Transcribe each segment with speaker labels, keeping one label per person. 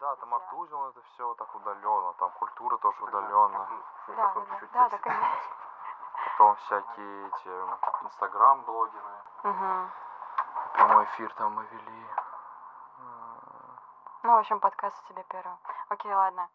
Speaker 1: да, там Артузино это все так удаленно, там культура тоже удаленно.
Speaker 2: Да, да, да, да, конечно.
Speaker 1: Потом всякие эти инстаграм-блогеры.
Speaker 2: Мгм.
Speaker 1: Прямой эфир там мы вели.
Speaker 2: Ну, в общем, подкаст у тебя первый. Окей, ладно.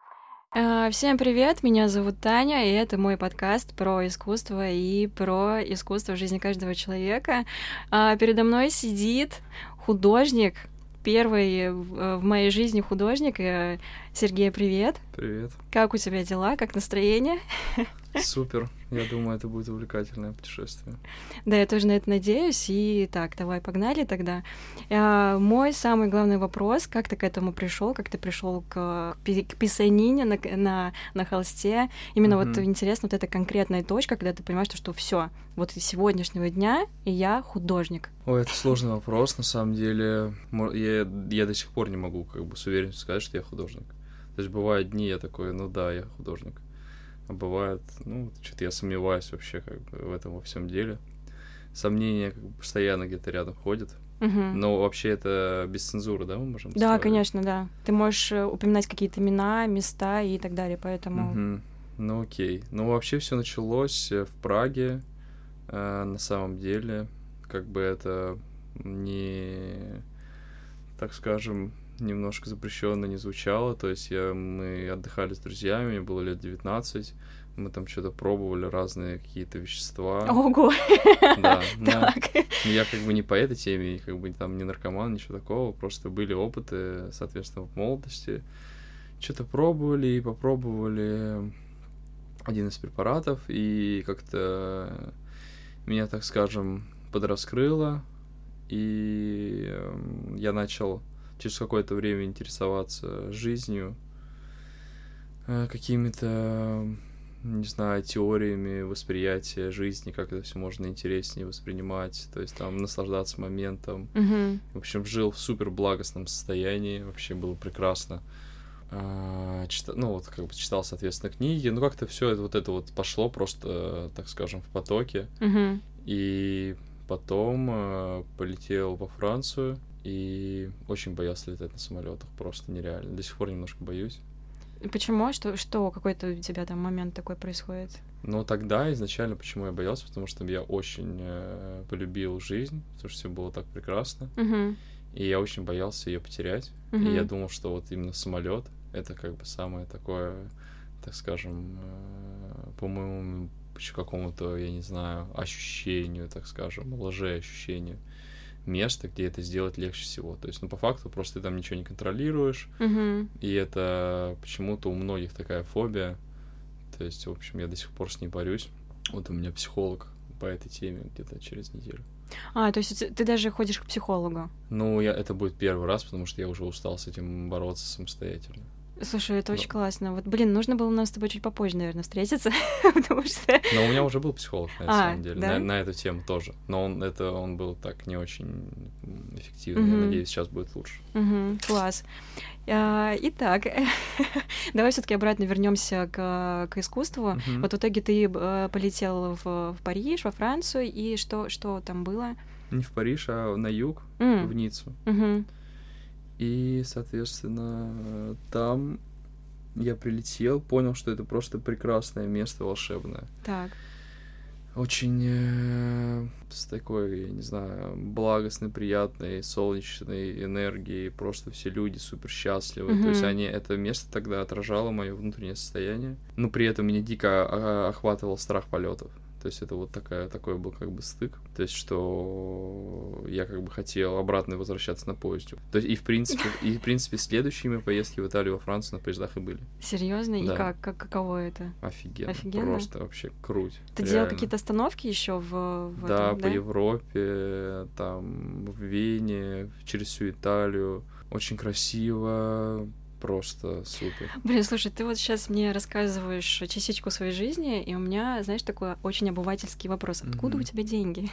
Speaker 3: А, Всем привет, меня зовут Таня, и это мой подкаст про искусство и про искусство в жизни каждого человека. А, Передо мной сидит художник, первый в в моей жизни художник. Э, Сергей, привет.
Speaker 4: Привет.
Speaker 3: Как у тебя дела, как настроение?
Speaker 4: Супер. Я думаю, это будет увлекательное путешествие.
Speaker 3: Да, я тоже на это надеюсь. И так, давай, погнали тогда. А, Мой самый главный вопрос, как ты к этому пришел, как ты пришел к, к писанине на, на, на холсте? Именно вот
Speaker 4: Мгм.
Speaker 3: интересно вот эта конкретная точка, когда ты понимаешь, что все, вот с сегодняшнего дня и я художник.
Speaker 4: Ой, это сложный вопрос, на самом деле. Я, я до сих пор не могу как бы с уверенностью сказать, что я художник. То есть бывают дни, я такой, ну да, я художник. А бывает, ну, что-то я сомневаюсь вообще как бы в этом во всем деле. Сомнения как бы постоянно где-то рядом ходят.
Speaker 3: Мгм.
Speaker 4: Но вообще это без цензуры, да, мы можем
Speaker 3: Да,
Speaker 4: разговаривать?
Speaker 3: конечно, да. Ты можешь э, упоминать какие-то имена, места и так далее, поэтому...
Speaker 4: Мгм. Ну окей. Ну вообще все началось э, в Праге. э, на самом деле, как бы это не, так скажем, немножко запрещенно не звучало. То есть я, мы отдыхали с друзьями, мне было лет 19. Мы там что-то пробовали, разные какие-то вещества.
Speaker 3: Ого!
Speaker 4: Да, но
Speaker 3: Так.
Speaker 4: я как бы не по этой теме, как бы там не наркоман, ничего такого. Просто были опыты, соответственно, в молодости. Что-то пробовали и попробовали один из препаратов, и как-то меня, так скажем, подраскрыло, и эм, я начал через какое-то время интересоваться жизнью, э, какими-то, не знаю, теориями восприятия жизни, как это все можно интереснее воспринимать, то есть там наслаждаться моментом.
Speaker 3: Мгм.
Speaker 4: В общем, жил в супер благостном состоянии, вообще было прекрасно. А, чита- ну, вот как бы читал, соответственно, книги, ну, как-то все это вот это вот пошло просто, так скажем, в потоке.
Speaker 3: Мгм.
Speaker 4: И потом э, полетел во Францию и очень боялся летать на самолетах, просто нереально. До сих пор немножко боюсь.
Speaker 3: Почему? Что, что какой-то у тебя там момент такой происходит?
Speaker 4: Но тогда изначально почему я боялся, потому что я очень э, полюбил жизнь, потому что все было так прекрасно,
Speaker 3: Мгм.
Speaker 4: и я очень боялся ее потерять. И
Speaker 3: Мгм.
Speaker 4: я думал, что вот именно самолет это как бы самое такое, так скажем, э, по моему еще какому-то, я не знаю, ощущению, так скажем, лжеощущению место, где это сделать легче всего. То есть, ну, по факту, просто ты там ничего не контролируешь,
Speaker 3: Мгм.
Speaker 4: и это почему-то у многих такая фобия. То есть, в общем, я до сих пор с ней борюсь. Вот у меня психолог по этой теме где-то через неделю.
Speaker 3: А, то есть ты даже ходишь к психологу?
Speaker 4: Ну, я, это будет первый раз, потому что я уже устал с этим бороться самостоятельно.
Speaker 3: Слушай, это
Speaker 4: Ну.
Speaker 3: очень классно. Вот, блин, нужно было нам с тобой чуть попозже, наверное, встретиться, потому что...
Speaker 4: Но у меня уже был психолог, на
Speaker 3: А,
Speaker 4: самом деле,
Speaker 3: да?
Speaker 4: на, на эту тему тоже. Но он это он был так не очень эффективный. Я надеюсь, сейчас будет лучше.
Speaker 3: Класс. А, Итак, давай все-таки обратно вернемся к, к искусству. Вот в итоге ты э, полетел в, в Париж, во Францию, и что, что там было?
Speaker 4: Не в Париж, а на юг, в Ниццу. И, соответственно, там я прилетел, понял, что это просто прекрасное место, волшебное.
Speaker 3: Так.
Speaker 4: Очень э, с такой, я не знаю, благостной, приятной, солнечной энергией. Просто все люди супер счастливы. То есть они, это место тогда отражало мое внутреннее состояние. Но при этом меня дико а, охватывал страх полетов. То есть это вот такая, такой был как бы стык. То есть что я как бы хотел обратно возвращаться на поезде. То есть и в принципе, и в принципе следующие мои поездки в Италию, во Францию на поездах и были.
Speaker 3: Серьезно? И
Speaker 4: Да.
Speaker 3: как, как? Каково это?
Speaker 4: Офигенно.
Speaker 3: Офигенно?
Speaker 4: Просто вообще круть.
Speaker 3: Ты делал
Speaker 4: реально.
Speaker 3: какие-то остановки еще в, в
Speaker 4: Да,
Speaker 3: этом,
Speaker 4: по Европе, там, в Вене, через всю Италию. Очень красиво, просто супер.
Speaker 3: Блин, слушай, ты вот сейчас мне рассказываешь частичку своей жизни, и у меня, знаешь, такой очень обывательский вопрос. Откуда у
Speaker 4: Мгм.
Speaker 3: тебя деньги?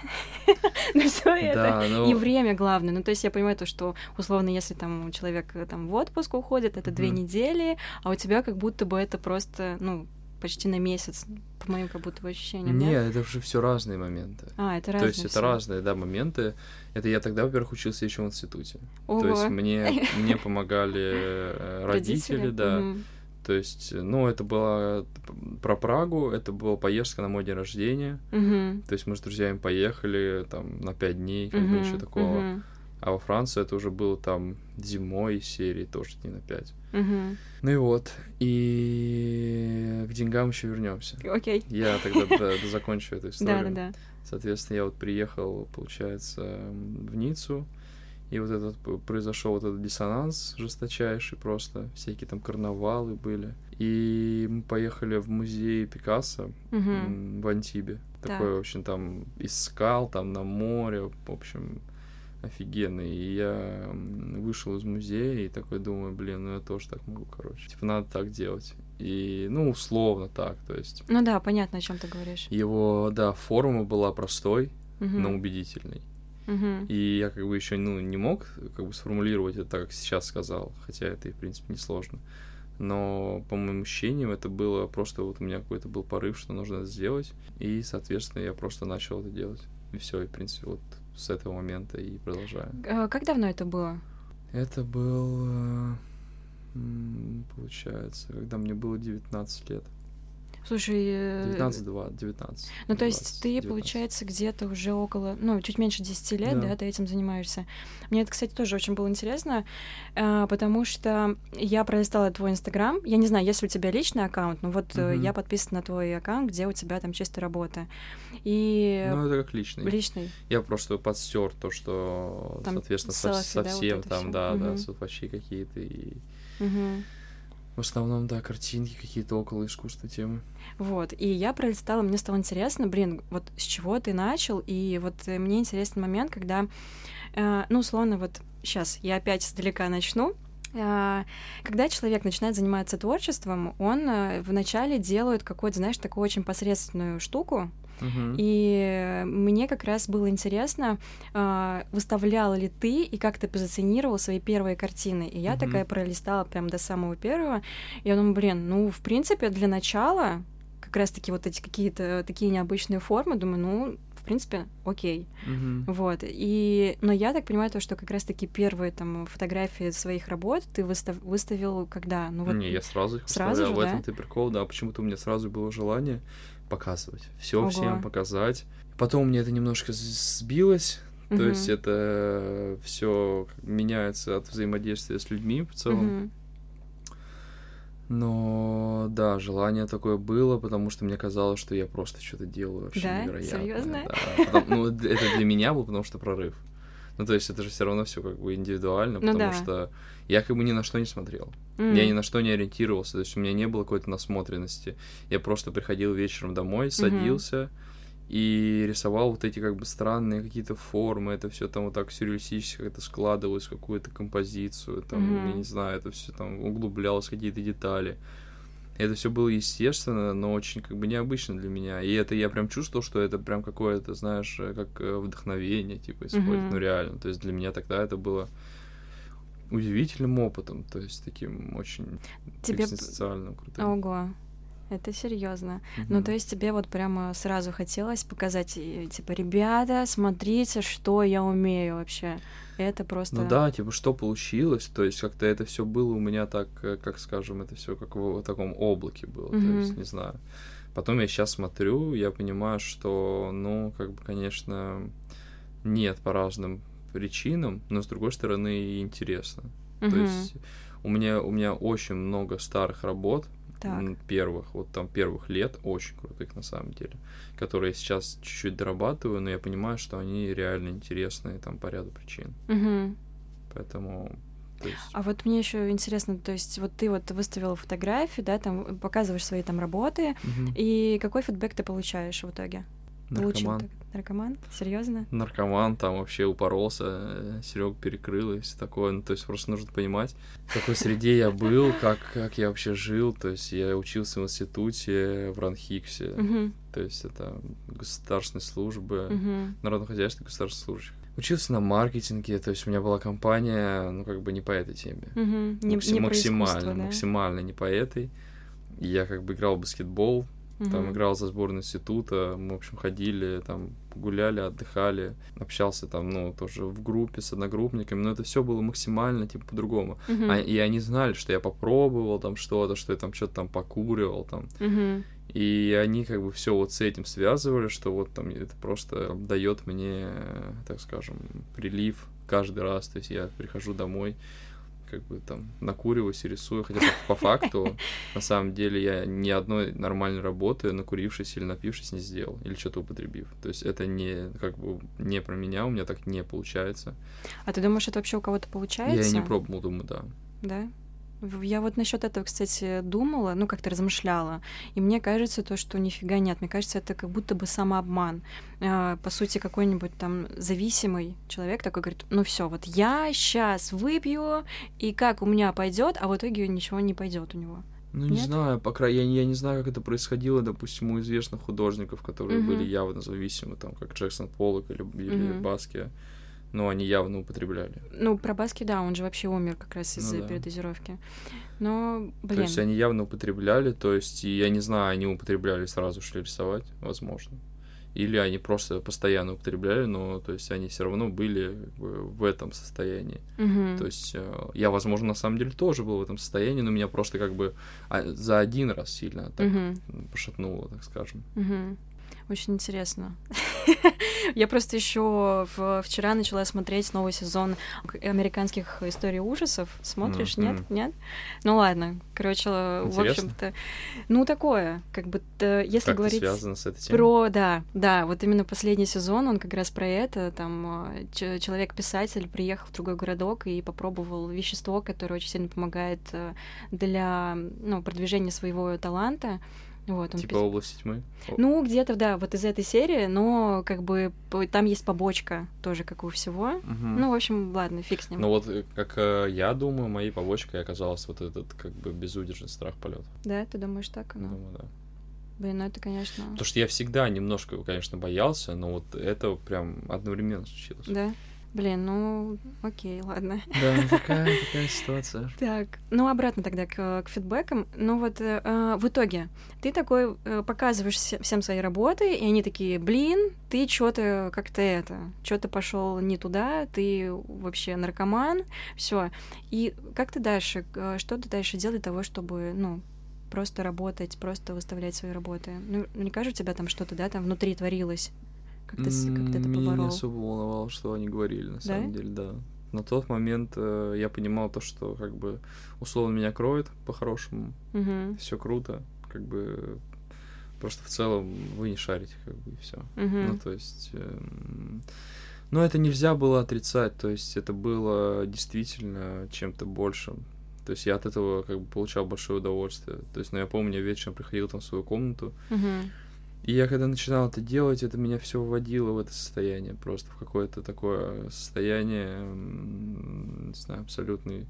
Speaker 3: Ну все это.
Speaker 4: Ну,
Speaker 3: И время главное. Ну, то есть я понимаю то, что, условно, если там человек там в отпуск уходит, это две недели, а у тебя как будто бы это просто, ну, почти на месяц, по моим как будто ощущениям.
Speaker 4: Нет,
Speaker 3: нет?
Speaker 4: это же все разные моменты.
Speaker 3: А, это
Speaker 4: То
Speaker 3: разные.
Speaker 4: есть это
Speaker 3: всё.
Speaker 4: разные, да, моменты. Это я тогда, во-первых, учился еще в институте.
Speaker 3: Ого.
Speaker 4: То есть мне, мне помогали э, родители, да. То есть, ну, это было про Прагу, это была поездка на мой день рождения. То есть мы с друзьями поехали там на пять дней, как бы ничего такого. А во Франции это уже было там зимой серии, тоже дней на пять.
Speaker 3: Мгм.
Speaker 4: Ну и вот. И к деньгам еще вернемся.
Speaker 3: Окей.
Speaker 4: Я тогда закончу эту историю.
Speaker 3: Да, да, да.
Speaker 4: Соответственно, я вот приехал, получается, в Ниццу, и вот этот произошел вот этот диссонанс жесточайший просто, всякие там карнавалы были. И мы поехали в музей Пикассо м, в Антибе.
Speaker 3: Так.
Speaker 4: Такой, в общем, там из скал, там на море, в общем, офигенный. И я вышел из музея и такой думаю, блин, ну я тоже так могу, короче. Типа, надо так делать. И, ну, условно так, то есть.
Speaker 3: Ну да, понятно, о чем ты говоришь.
Speaker 4: Его, да, форма была простой,
Speaker 3: Мгм.
Speaker 4: но убедительной.
Speaker 3: Мгм.
Speaker 4: И я как бы еще ну, не мог как бы сформулировать это так, как сейчас сказал, хотя это и, в принципе, несложно. Но по моим ощущениям это было просто вот у меня какой-то был порыв, что нужно это сделать. И, соответственно, я просто начал это делать. И все, и, в принципе, вот с этого момента и продолжаю.
Speaker 3: А, Как давно это было?
Speaker 4: Это был, м, получается, когда мне было 19 лет.
Speaker 3: Слушай, э,
Speaker 4: 19-2, 19.
Speaker 3: ну то
Speaker 4: 20,
Speaker 3: есть ты,
Speaker 4: 19.
Speaker 3: получается, где-то уже около, ну, чуть меньше 10 лет,
Speaker 4: Да.
Speaker 3: да, ты этим занимаешься. Мне это, кстати, тоже очень было интересно, а, потому что я пролистала твой Инстаграм. Я не знаю, есть ли у тебя личный аккаунт, но вот э,
Speaker 4: Мгм.
Speaker 3: я подписана на твой аккаунт, где у тебя там чисто работа. И
Speaker 4: Ну, это как личный.
Speaker 3: личный.
Speaker 4: Я просто подстер то, что,
Speaker 3: Там
Speaker 4: соответственно, со-
Speaker 3: селфи, да, вот
Speaker 4: совсем там,
Speaker 3: всё.
Speaker 4: да, да,
Speaker 3: Мгм.
Speaker 4: сотвачи какие-то и
Speaker 3: Мгм.
Speaker 4: В основном, да, картинки какие-то около искусства темы.
Speaker 3: Вот, и я пролистала, мне стало интересно, блин, вот с чего ты начал, и вот э, мне интересный момент, когда, э, ну, условно, вот сейчас я опять издалека начну, Э, когда человек начинает заниматься творчеством, он э, вначале делает какую-то, знаешь, такую очень посредственную штуку,
Speaker 4: Мгм.
Speaker 3: и мне как раз было интересно, а, выставлял ли ты и как ты позиционировал свои первые картины. И я
Speaker 4: Мгм.
Speaker 3: такая пролистала прям до самого первого. Я думаю, блин, ну, в принципе, для начала как раз-таки вот эти какие-то такие необычные формы, думаю, ну, в принципе, окей.
Speaker 4: Мгм.
Speaker 3: Вот. И... Но я так понимаю, то, что как раз-таки первые там фотографии своих работ ты выстав... выставил когда? Ну, вот...
Speaker 4: Не, я сразу их
Speaker 3: сразу
Speaker 4: выставлял,
Speaker 3: же,
Speaker 4: в
Speaker 3: да?
Speaker 4: этом-то и прикол, да, почему-то у меня сразу было желание показывать, все всем показать. Потом мне это немножко сбилось, то
Speaker 3: Мгм.
Speaker 4: есть это все меняется от взаимодействия с людьми в целом.
Speaker 3: Мгм.
Speaker 4: Но да, желание такое было, потому что мне казалось, что я просто что-то делаю вообще
Speaker 3: Да?
Speaker 4: невероятное.
Speaker 3: Серьёзно?
Speaker 4: Да. Потом- ну, это для меня было, потому что прорыв. Ну, то есть это же все равно все как бы индивидуально,
Speaker 3: Ну
Speaker 4: потому
Speaker 3: да.
Speaker 4: что я как бы ни на что не смотрел.
Speaker 3: М.
Speaker 4: Я ни на что не ориентировался, то есть у меня не было какой-то насмотренности. Я просто приходил вечером домой, садился и рисовал вот эти как бы странные какие-то формы, это все там вот так сюрреалистически как-то складывалось в какую-то композицию, там,
Speaker 3: Мгм.
Speaker 4: я не знаю, это все там углублялось какие-то детали. Это все было естественно, но очень как бы необычно для меня. И это я прям чувствовал, что это прям какое-то, знаешь, э, как э, вдохновение, типа, исходит.
Speaker 3: Мгм.
Speaker 4: Ну, реально. То есть для меня тогда это было удивительным опытом, то есть таким очень
Speaker 3: Тебе...
Speaker 4: экзистенциальным, крутым.
Speaker 3: Ого. Это серьезно. Ну,
Speaker 4: Мгм.
Speaker 3: то есть тебе вот прямо сразу хотелось показать, типа, ребята, смотрите, что я умею вообще. Это просто...
Speaker 4: Ну да, типа, что получилось, то есть как-то это все было у меня так, э, как скажем, это все как в таком облаке было,
Speaker 3: Мгм.
Speaker 4: то есть, не знаю. Потом я сейчас смотрю, я понимаю, что, ну, как бы, конечно, нет по разным причинам, но с другой стороны интересно. То
Speaker 3: Мгм.
Speaker 4: есть у меня, у меня очень много старых работ,
Speaker 3: Так.
Speaker 4: первых, вот там первых лет, очень крутых на самом деле, которые я сейчас чуть-чуть дорабатываю, но я понимаю, что они реально интересные там по ряду причин.
Speaker 3: Мгм.
Speaker 4: Поэтому, то есть,
Speaker 3: А вот мне еще интересно, то есть вот ты вот выставила фотографию, да, там показываешь свои там работы,
Speaker 4: мгм.
Speaker 3: и какой фидбэк ты получаешь в итоге?
Speaker 4: Наркоман.
Speaker 3: так- наркоман? Серьезно?
Speaker 4: Наркоман там вообще упоролся, Серег перекрыл и все такое. Ну, то есть просто нужно понимать, в какой среде я был, как, как я вообще жил. То есть я учился в институте в Ранхиксе.
Speaker 3: Мгм.
Speaker 4: То есть это государственные службы,
Speaker 3: Мгм.
Speaker 4: народное хозяйство государственных служащих. Учился на маркетинге, то есть у меня была компания, ну, как бы не по этой теме.
Speaker 3: Мгм. Не,
Speaker 4: Максим-
Speaker 3: не
Speaker 4: максимально,
Speaker 3: да?
Speaker 4: максимально не по этой. Я как бы играл в баскетбол, там
Speaker 3: Мгм.
Speaker 4: играл за сборную института, мы, в общем, ходили, там гуляли, отдыхали, общался там, ну, тоже в группе с одногруппниками, но это все было максимально, типа, по-другому.
Speaker 3: Мгм.
Speaker 4: А- и они знали, что я попробовал там что-то, что я там что-то там покуривал там.
Speaker 3: Мгм.
Speaker 4: И они как бы все вот с этим связывали, что вот там это просто дает мне, так скажем, прилив каждый раз. То есть я прихожу домой, как бы там накуриваюсь и рисую, хотя по, факту на самом деле я ни одной нормальной работы, накурившись или напившись, не сделал, или что-то употребив. То есть это не как бы не про меня, у меня так не получается.
Speaker 3: А ты думаешь, это вообще у кого-то получается?
Speaker 4: Я не пробовал, думаю, да.
Speaker 3: Да? Я вот насчет этого, кстати, думала, ну, как-то размышляла. И мне кажется, то, что нифига нет. Мне кажется, это как будто бы самообман. А, По сути, какой-нибудь там зависимый человек такой говорит, ну все, вот я сейчас выпью, и как у меня пойдет, а в итоге ничего не пойдет у него.
Speaker 4: Ну, не
Speaker 3: Нет?
Speaker 4: знаю, по крайней я, я не знаю, как это происходило, допустим, у известных художников, которые
Speaker 3: Мгм.
Speaker 4: были явно зависимы, там, как Джексон Поллок или, или. Баски, но они явно употребляли.
Speaker 3: Ну, про Баски, да, он же вообще умер как раз
Speaker 4: Ну
Speaker 3: из-за
Speaker 4: да.
Speaker 3: передозировки. Но, блин,
Speaker 4: То есть они явно употребляли, то есть, и я не знаю, они употребляли сразу шли рисовать, возможно. Или они просто постоянно употребляли, но, то есть, они все равно были в этом состоянии.
Speaker 3: мгм.
Speaker 4: То есть э, я, возможно, на самом деле тоже был в этом состоянии, но меня просто как бы а, за один раз сильно так
Speaker 3: Мгм.
Speaker 4: пошатнуло, так скажем.
Speaker 3: Мгм. Очень интересно. Я просто еще вчера начала смотреть новый сезон американских историй ужасов. Смотришь? Нет? Нет? Ну ладно. Короче, в общем-то, ну такое, как бы, если
Speaker 4: Как
Speaker 3: говорить про, да, да, вот именно последний сезон, он как раз про это, там ч- человек-писатель приехал в другой городок и попробовал вещество, которое очень сильно помогает э, для, ну, продвижения своего таланта. Вот, он
Speaker 4: Типа
Speaker 3: пис-
Speaker 4: области тьмы?
Speaker 3: Ну, где-то, да, вот из этой серии, но как бы там есть побочка тоже, как у всего.
Speaker 4: мгм.
Speaker 3: Ну, в общем, ладно, фиг с ним.
Speaker 4: Ну вот, э, как э, я думаю, моей побочкой оказалась вот этот как бы безудержный страх полета.
Speaker 3: Да, ты думаешь так? Ну,
Speaker 4: Думаю, да.
Speaker 3: блин, ну это, конечно...
Speaker 4: Потому что я всегда немножко, конечно, боялся, но вот это прям одновременно случилось.
Speaker 3: Да? Блин, ну, окей, ладно.
Speaker 4: Да, такая, такая ситуация.
Speaker 3: Так, ну обратно тогда к, к фидбэкам. Ну вот э, э, в итоге ты такой э, показываешь все- всем свои работы, и они такие, блин, ты что-то как-то это, что-то пошел не туда, ты вообще наркоман, все. И как ты дальше, э, что ты дальше делать для того, чтобы, ну, просто работать, просто выставлять свои работы? Ну, не кажется, у тебя там что-то, да, там внутри творилось? Как ты, как ты это
Speaker 4: Меня не особо волновало, что они говорили, на самом деле, да. На тот момент э, я понимал то, что как бы условно меня кроет по-хорошему,
Speaker 3: Мгм,
Speaker 4: все круто, как бы просто в целом вы не шарите, как бы и все.
Speaker 3: мгм.
Speaker 4: Ну, то есть... эм, Но это нельзя было отрицать, то есть это было действительно чем-то большим. То есть я от этого как бы получал большое удовольствие. То есть, ну, я помню, я вечером приходил там в свою комнату,
Speaker 3: Мгм.
Speaker 4: И я когда начинал это делать, это меня все вводило в это состояние, просто в какое-то такое состояние, не знаю, абсолютной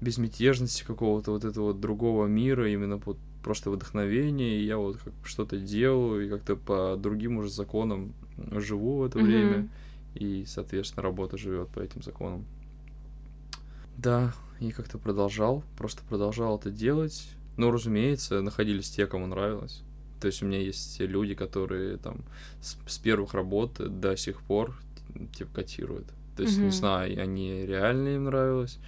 Speaker 4: безмятежности какого-то вот этого другого мира, именно вот просто вдохновение, и я вот как что-то делаю, и как-то по другим уже законам живу в это
Speaker 3: Мгм.
Speaker 4: время, и, соответственно, работа живет по этим законам. Да, и как-то продолжал, просто продолжал это делать. Ну, разумеется, находились те, кому нравилось. То есть у меня есть люди, которые там с, с первых работ до сих пор типа котируют. То есть,
Speaker 3: Мгм.
Speaker 4: не знаю, они реально им нравилось,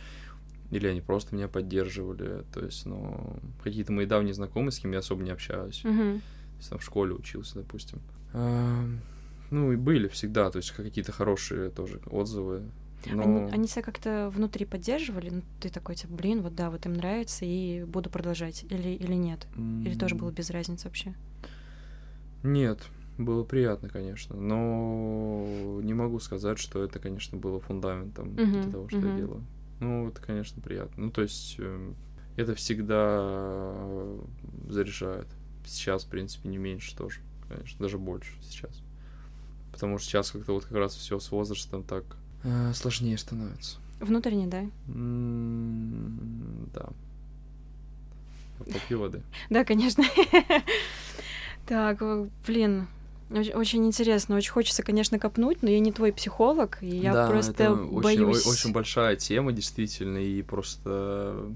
Speaker 4: или они просто меня поддерживали. То есть, ну, какие-то мои давние знакомые, с кем я особо не общаюсь. Если там в школе учился, допустим. А, ну, и были всегда, то есть какие-то хорошие тоже отзывы. Но...
Speaker 3: Они, они себя как-то внутри поддерживали? Ну, ты такой, типа, блин, вот да, вот им нравится, и буду продолжать. Или, или нет? Или тоже было без разницы вообще?
Speaker 4: Нет, было приятно, конечно, но не могу сказать, что это, конечно, было фундаментом для
Speaker 3: Мгм,
Speaker 4: того, что я
Speaker 3: мгм.
Speaker 4: делаю. Ну, это, конечно, приятно. Ну, то есть, э, это всегда заряжает. Сейчас, в принципе, не меньше тоже, конечно, даже больше сейчас. Потому что сейчас как-то вот как раз все с возрастом так э, сложнее становится.
Speaker 3: Внутренне, да?
Speaker 4: Да. Попью воды.
Speaker 3: Да, конечно. Так, э, блин, оч- очень интересно. Очень хочется, конечно, копнуть, но я не твой психолог, и я
Speaker 4: да,
Speaker 3: просто
Speaker 4: это
Speaker 3: боюсь.
Speaker 4: очень большая тема, действительно, и просто,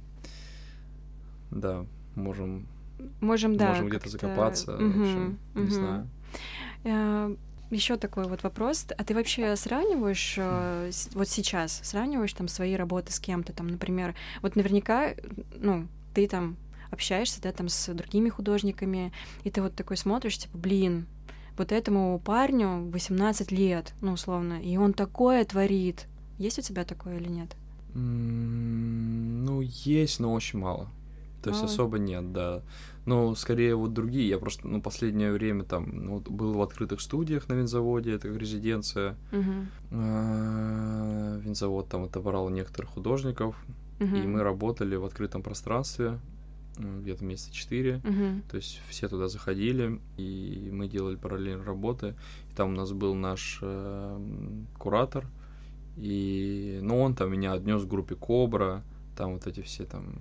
Speaker 4: да, можем
Speaker 3: можем, да.
Speaker 4: Можем где-то закопаться, угу, в общем, угу. не знаю.
Speaker 3: Еще такой вот вопрос. А ты вообще сравниваешь э, вот сейчас, сравниваешь там свои работы с кем-то, там, например, вот наверняка, ну, ты там общаешься, да, там с другими художниками, и ты вот такой смотришь, типа, блин, вот этому парню 18 лет, ну, условно, и он такое творит. Есть у тебя такое или нет?
Speaker 4: Ну, есть, но очень мало. То есть особо нет, да. Но скорее вот другие. Я просто, ну, последнее время там ну, был в открытых студиях на винзаводе, это как резиденция. Uh-huh. Винзавод там отобрал некоторых художников, uh-huh. и мы работали в открытом пространстве где-то месяца четыре. Uh-huh. То есть все туда заходили, и мы делали параллельно работы. И там у нас был наш э, куратор, и, ну, он там меня отнес к группе Кобра, там вот эти все там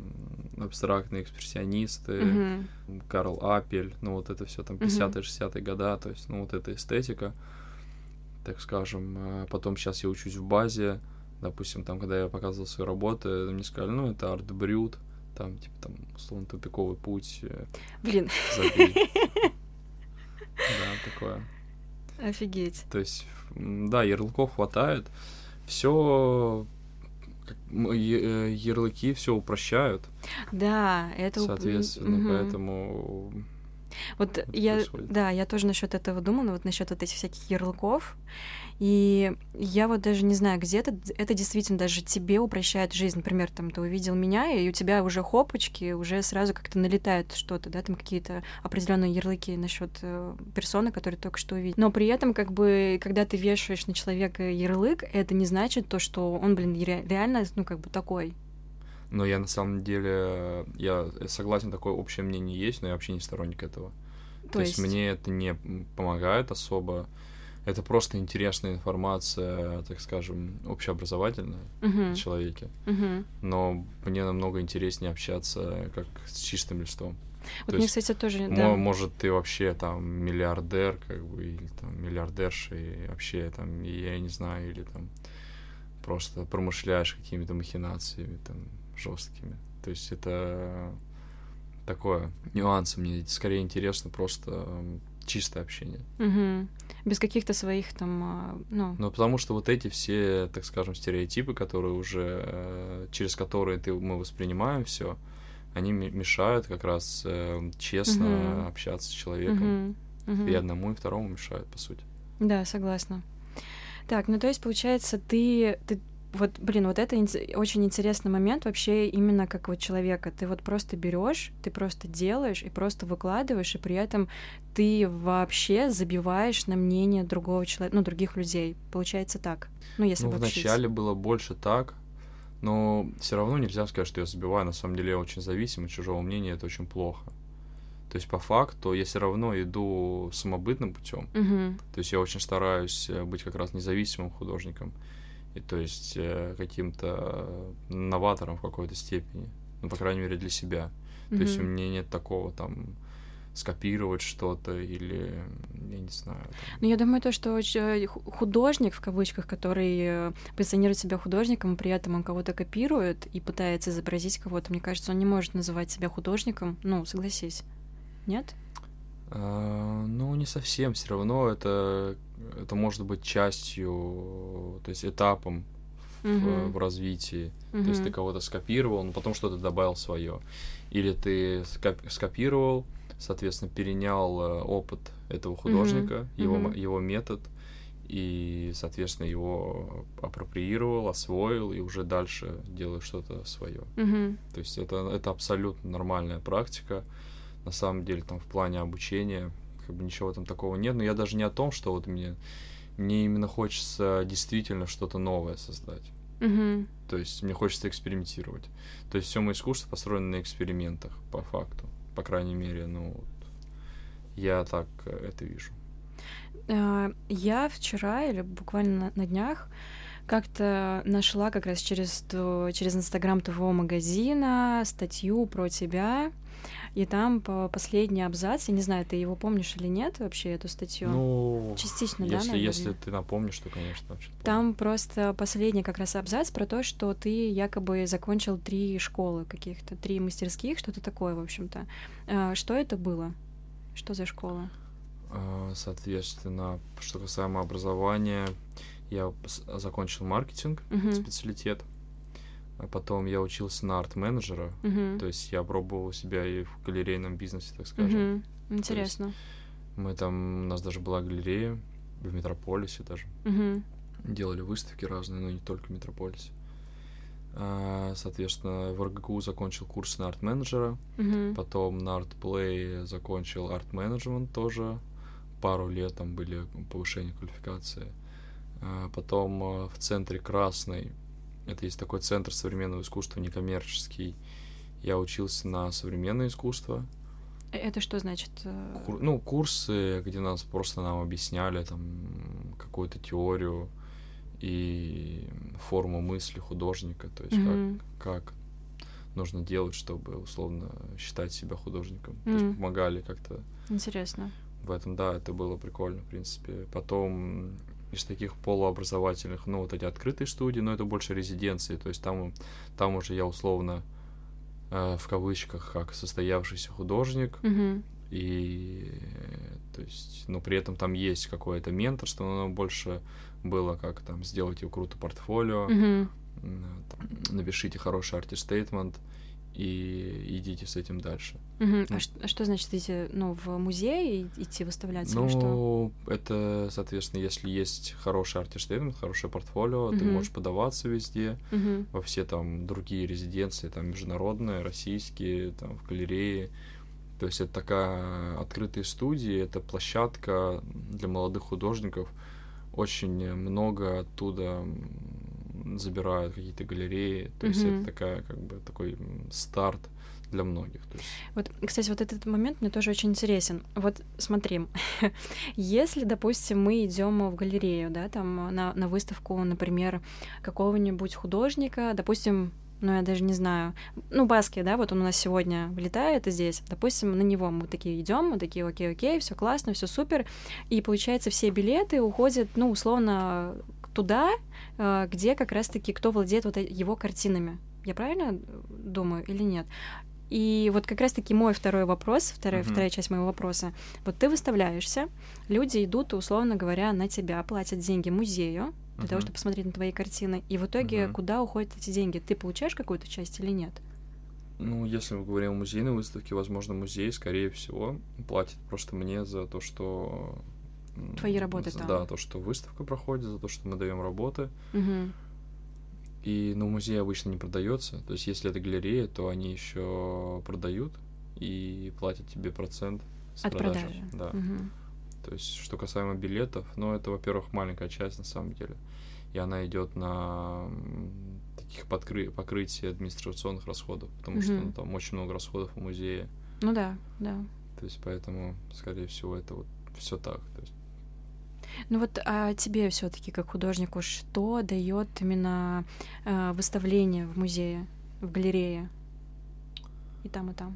Speaker 4: абстрактные экспрессионисты, uh-huh. Карл Апель, ну вот это все там 50-е, 60-е года, то есть, ну вот эта эстетика, так скажем. А потом сейчас я учусь в базе, допустим, там, когда я показывал свои работы, мне сказали, ну, это арт-брют, там, типа, там, условно, тупиковый путь. Э,
Speaker 3: Блин.
Speaker 4: Да, такое.
Speaker 3: Офигеть.
Speaker 4: То есть, да, ярлыков хватает. Все ярлыки все упрощают.
Speaker 3: Да, это
Speaker 4: соответственно, угу. поэтому
Speaker 3: вот я, происходит. да, я тоже насчет этого думала, вот насчет вот этих всяких ярлыков. И я вот даже не знаю, где-то это действительно даже тебе упрощает жизнь. Например, там ты увидел меня, и у тебя уже хопочки, уже сразу как-то налетает что-то, да, там какие-то определенные ярлыки насчет э, персоны, которую только что увидел. Но при этом, как бы, когда ты вешаешь на человека ярлык, это не значит то, что он, блин, реально, ну, как бы такой.
Speaker 4: Но я на самом деле, я согласен, такое общее мнение есть, но я вообще не сторонник этого. То, То есть... есть мне это не помогает особо. Это просто интересная информация, так скажем, общеобразовательная uh-huh. о человеке. Uh-huh. Но мне намного интереснее общаться как с чистым листом.
Speaker 3: Вот То мне, есть, кстати, тоже, да.
Speaker 4: Может, ты вообще там миллиардер, как бы, или там миллиардерша, и вообще там, я не знаю, или там просто промышляешь какими-то махинациями, там, жесткими. То есть это такое нюансы. Мне скорее интересно просто чистое общение.
Speaker 3: Угу. Без каких-то своих там, а, ну...
Speaker 4: Ну, потому что вот эти все, так скажем, стереотипы, которые уже, э, через которые ты, мы воспринимаем все, они мешают как раз э, честно угу. общаться с человеком. Угу. Угу. И одному, и второму мешают, по сути.
Speaker 3: Да, согласна. Так, ну то есть, получается, ты, ты вот, блин, вот это очень интересный момент вообще именно как вот человека. Ты вот просто берешь, ты просто делаешь и просто выкладываешь, и при этом ты вообще забиваешь на мнение другого человека, ну, других людей. Получается так. Ну, если
Speaker 4: ну, вначале было больше так, но все равно нельзя сказать, что я забиваю. На самом деле я очень зависим от чужого мнения, это очень плохо. То есть по факту я все равно иду самобытным путем.
Speaker 3: Uh-huh.
Speaker 4: То есть я очень стараюсь э, быть как раз независимым художником и то есть э, каким-то новатором в какой-то степени, ну, по крайней мере, для себя. Mm-hmm. То есть у меня нет такого там скопировать что-то или я не знаю. Там...
Speaker 3: Ну, я думаю, то, что э, художник, в кавычках, который э, позиционирует себя художником, при этом он кого-то копирует и пытается изобразить кого-то, мне кажется, он не может называть себя художником. Ну, согласись. Нет?
Speaker 4: А, ну, не совсем. Все равно это, это может быть частью, то есть этапом в, uh-huh. в развитии. Uh-huh. То есть ты кого-то скопировал, но потом что-то добавил свое. Или ты скопировал, соответственно, перенял э, опыт этого художника, uh-huh. его, uh-huh. его метод, и, соответственно, его апроприировал, освоил, и уже дальше делаешь что-то свое.
Speaker 3: Uh-huh.
Speaker 4: То есть это, это абсолютно нормальная практика на самом деле там в плане обучения как бы ничего там такого нет, но я даже не о том, что вот мне мне именно хочется действительно что-то новое создать.
Speaker 3: Mm-hmm.
Speaker 4: То есть мне хочется экспериментировать. То есть все мое искусство построено на экспериментах, по факту. По крайней мере, ну, вот, я так э, это вижу.
Speaker 3: Uh, я вчера или буквально на, на днях как-то нашла как раз через, через Инстаграм твоего магазина статью про тебя. И там по последний абзац, я не знаю, ты его помнишь или нет вообще, эту статью?
Speaker 4: Ну,
Speaker 3: Частично,
Speaker 4: если,
Speaker 3: да, наверное?
Speaker 4: если ты напомнишь, то, конечно, вообще
Speaker 3: Там просто последний как раз абзац про то, что ты якобы закончил три школы каких-то, три мастерских, что-то такое, в общем-то. А, Что это было? Что за школа?
Speaker 4: А, Соответственно, что касаемо образования, я закончил маркетинг,
Speaker 3: Мгм.
Speaker 4: специалитет. А потом я учился на арт-менеджера.
Speaker 3: Мгм.
Speaker 4: То есть я пробовал себя и в галерейном бизнесе, так скажем.
Speaker 3: Мгм. Интересно.
Speaker 4: Мы там, у нас даже была галерея в Метрополисе даже.
Speaker 3: Мгм.
Speaker 4: Делали выставки разные, но не только в Метрополисе. А, Соответственно, в РГГУ закончил курс на арт-менеджера.
Speaker 3: Мгм.
Speaker 4: Потом на ArtPlay закончил арт-менеджмент тоже. Пару лет там были повышения квалификации. А, Потом э, в центре Красной, это есть такой центр современного искусства некоммерческий, я учился на современное искусство.
Speaker 3: Э, Это что значит? э,
Speaker 4: Кур- ну, курсы, где нас просто нам объясняли там какую-то теорию и форму мысли художника, то есть
Speaker 3: Мгм.
Speaker 4: как, как нужно делать, чтобы условно считать себя художником. То есть помогали как-то
Speaker 3: Интересно.
Speaker 4: в этом, да, это было прикольно, в принципе. Потом из таких полуобразовательных, ну, вот эти открытые студии, но это больше резиденции, то есть там, там уже я условно э, в кавычках как состоявшийся художник,
Speaker 3: Мгм.
Speaker 4: и то есть, но при этом там есть какое-то менторство, но оно больше было как там сделайте круто портфолио, там, напишите хороший артистейтмент и идите с этим дальше.
Speaker 3: А
Speaker 4: Ну.
Speaker 3: ш- а что значит идти, ну, в музей и идти выставляться или что?
Speaker 4: Ну, это, соответственно, если есть хороший артистейтмент, хорошее портфолио, ты
Speaker 3: Мгм.
Speaker 4: можешь подаваться везде,
Speaker 3: Мгм.
Speaker 4: во все там другие резиденции, там международные, российские, там в галерее. То есть это такая открытая студия, это площадка для молодых художников. Очень много оттуда забирают какие-то галереи. То есть
Speaker 3: Мгм.
Speaker 4: это такая, как бы, такой старт для многих. То есть,
Speaker 3: Вот, кстати, вот этот момент мне тоже очень интересен. Вот смотри, если, допустим, мы идем в галерею, да, там на, на выставку, например, какого-нибудь художника, допустим, ну, я даже не знаю, ну, Баски, да, вот он у нас сегодня влетает здесь, допустим, на него мы такие идем, мы такие, окей, окей, все классно, все супер, и получается все билеты уходят, ну, условно, туда, э, где как раз-таки кто владеет вот э- его картинами. Я правильно думаю или нет? И вот как раз-таки мой второй вопрос, вторая,
Speaker 4: Мгм.
Speaker 3: вторая часть моего вопроса. Вот ты выставляешься, люди идут, условно говоря, на тебя, платят деньги музею для того,
Speaker 4: Мгм.
Speaker 3: чтобы посмотреть на твои картины. И в итоге
Speaker 4: Мгм.
Speaker 3: куда уходят эти деньги? Ты получаешь какую-то часть или нет?
Speaker 4: Ну, если мы говорим о музейной выставке, возможно, музей, скорее всего, платит просто мне за то, что...
Speaker 3: Твои работы
Speaker 4: за-
Speaker 3: там.
Speaker 4: Да, то, что выставка проходит, за то, что мы даем работы.
Speaker 3: Мгм.
Speaker 4: И, ну, музей обычно не продается. То есть, если это галерея, то они еще продают и платят тебе процент с
Speaker 3: От
Speaker 4: продажи.
Speaker 3: продажи.
Speaker 4: Да.
Speaker 3: Мгм.
Speaker 4: То есть, что касаемо билетов, ну, это, во-первых, маленькая часть на самом деле. И она идет на таких подкры... покрытие администрационных расходов, потому что
Speaker 3: Мгм.
Speaker 4: ну, там очень много расходов у музея.
Speaker 3: Ну да, да.
Speaker 4: То есть, поэтому, скорее всего, это вот все так. То есть,
Speaker 3: Ну вот а тебе все-таки как художнику что дает именно э, выставление в музее, в галерее? И там, и там.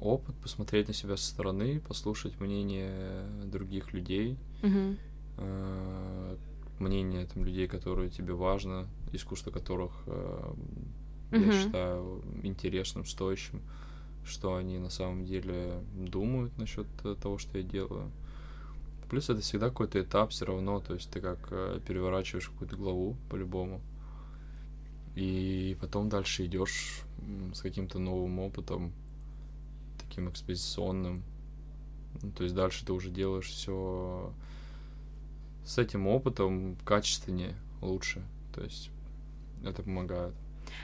Speaker 4: опыт, посмотреть на себя со стороны, послушать мнение других людей,
Speaker 3: Мгм.
Speaker 4: э, мнение там, людей, которые тебе важно, искусство которых э, я
Speaker 3: Мгм.
Speaker 4: считаю интересным, стоящим, что они на самом деле думают насчет э, того, что я делаю. Плюс это всегда какой-то этап все равно, то есть ты как э, переворачиваешь какую-то главу по-любому. И потом дальше идешь с каким-то новым опытом, таким экспозиционным. Ну, то есть дальше ты уже делаешь все с этим опытом качественнее, лучше. То есть это помогает.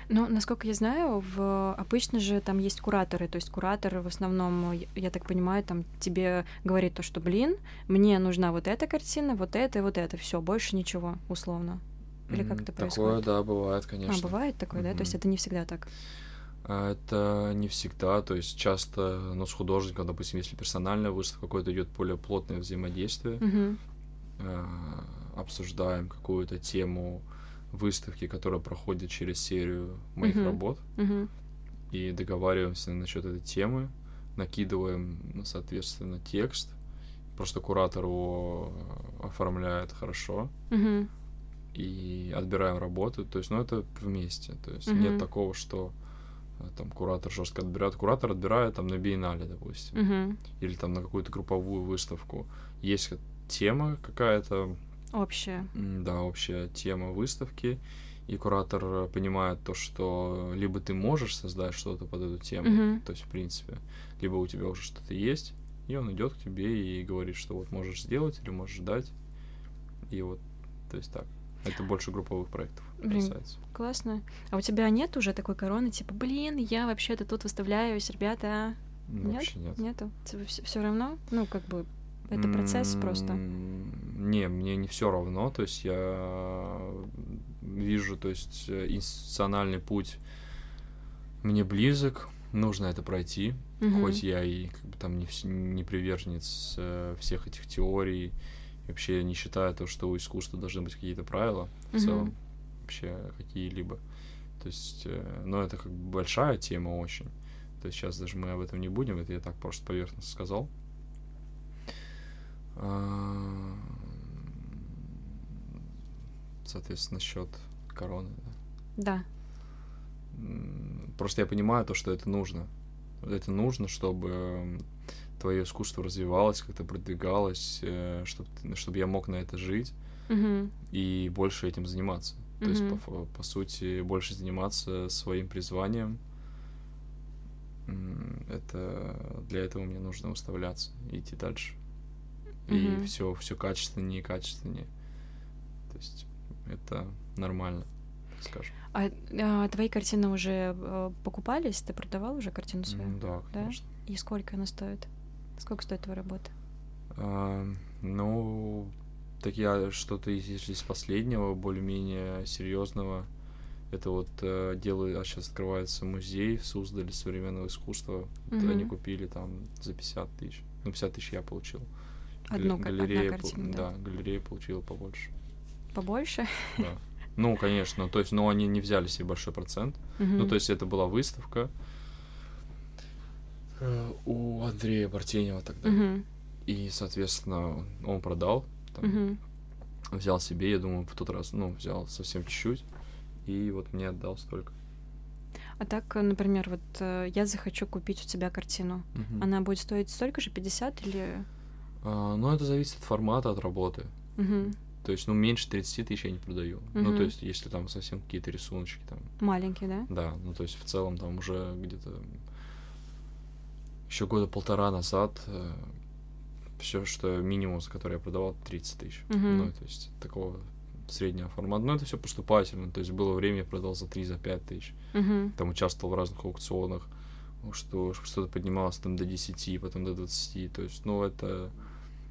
Speaker 3: Ну, насколько я знаю, в... обычно же там есть кураторы, то есть куратор в основном, я- так понимаю, там тебе говорит то, что, блин, мне нужна вот эта картина, вот это и вот это, все, больше ничего, условно. Или как это
Speaker 4: Такое,
Speaker 3: происходит?
Speaker 4: да, бывает, конечно.
Speaker 3: А, бывает такое, да? То есть это не всегда так.
Speaker 4: А Это не всегда, то есть часто, ну, с художником, допустим, если персональная выставка, какое-то идет более плотное взаимодействие, э, обсуждаем какую-то тему выставки, которая проходит через серию моих
Speaker 3: Мгм.
Speaker 4: работ,
Speaker 3: Мгм.
Speaker 4: и договариваемся насчет этой темы, накидываем, ну, соответственно, текст. Просто куратор его оформляет хорошо.
Speaker 3: Мгм.
Speaker 4: И отбираем работу. То есть, ну, это вместе. То есть
Speaker 3: Мгм.
Speaker 4: нет такого, что э, там куратор жестко отбирает. Куратор отбирает там на биеннале, допустим.
Speaker 3: Мгм.
Speaker 4: Или там на какую-то групповую выставку. Есть тема какая-то,
Speaker 3: Общее.
Speaker 4: м, да, общая тема выставки, и куратор понимает то, что либо ты можешь создать что-то под эту тему,
Speaker 3: Мгм.
Speaker 4: то есть, в принципе, либо у тебя уже что-то есть, и он идет к тебе и говорит, что вот можешь сделать или можешь дать. И вот, то есть так. Это больше групповых проектов
Speaker 3: Блин,
Speaker 4: касается.
Speaker 3: Классно. А у тебя нет уже такой короны, типа, блин, я вообще-то тут выставляюсь, ребята.
Speaker 4: Ну,
Speaker 3: Нет?
Speaker 4: Вообще нет.
Speaker 3: Нету? Тебе все равно? Ну, как бы, это процесс просто.
Speaker 4: Не, мне не все равно, то есть я вижу, то есть э, институциональный путь мне близок, нужно это пройти,
Speaker 3: Мгм.
Speaker 4: хоть я и как бы там не, не приверженец э, всех этих теорий, вообще не считаю то, что у искусства должны быть какие-то правила в
Speaker 3: Мгм.
Speaker 4: целом, вообще какие-либо. То есть, э, но это как бы большая тема очень. То есть сейчас даже мы об этом не будем, это я так просто поверхностно сказал. А, Соответственно, насчет короны. да.
Speaker 3: Да.
Speaker 4: Просто я понимаю то, что это нужно. Это нужно, чтобы твое искусство развивалось, как-то продвигалось, чтобы, чтобы я мог на это жить
Speaker 3: Мгм.
Speaker 4: и больше этим заниматься. То есть,
Speaker 3: Мгм.
Speaker 4: по, по сути, больше заниматься своим призванием. Это для этого мне нужно выставляться идти дальше. И
Speaker 3: Мгм.
Speaker 4: все, все качественнее и качественнее. То есть это нормально, скажем.
Speaker 3: А, а, твои картины уже э, покупались? Ты продавал уже картину свою?
Speaker 4: М, Да,
Speaker 3: Да?
Speaker 4: конечно.
Speaker 3: И сколько она стоит? Сколько стоит твоя работа?
Speaker 4: А, ну, так я что-то из, из последнего, более-менее серьезного. Это вот э, делаю, а сейчас открывается музей в Суздале современного искусства. Вот Они купили там за 50 тысяч. Ну, 50 тысяч я получил. Гале-
Speaker 3: Одну, одна
Speaker 4: галерея, пол-
Speaker 3: картина, да?
Speaker 4: да, галерея получила побольше.
Speaker 3: Побольше?
Speaker 4: Да. Ну, конечно, то есть, но они не взяли себе большой процент. Ну, то есть это была выставка э, у Андрея Бартенева тогда.
Speaker 3: Мгм.
Speaker 4: И, соответственно, он продал, там,
Speaker 3: Мгм.
Speaker 4: взял себе, я думаю, в тот раз, ну, взял совсем чуть-чуть, и вот мне отдал столько.
Speaker 3: А так, например, вот э, я захочу купить у тебя картину.
Speaker 4: Мгм.
Speaker 3: Она будет стоить столько же, 50 или...
Speaker 4: А, ну, это зависит от формата, от работы.
Speaker 3: Мгм.
Speaker 4: То есть, ну, меньше 30 тысяч я не продаю. Ну,
Speaker 3: Мгм.
Speaker 4: то есть, если там совсем какие-то рисуночки там.
Speaker 3: Маленький, да?
Speaker 4: Да, ну, то есть, в целом там уже где-то еще года полтора назад все, что минимум, за который я продавал, 30 тысяч.
Speaker 3: Мгм.
Speaker 4: Ну, то есть, такого среднего формата. Но это все поступательно. То есть, было время, я продал за 3, за 5 тысяч.
Speaker 3: Мгм.
Speaker 4: Там участвовал в разных аукционах, что что-то поднималось там до 10, потом до 20. То есть, ну, это,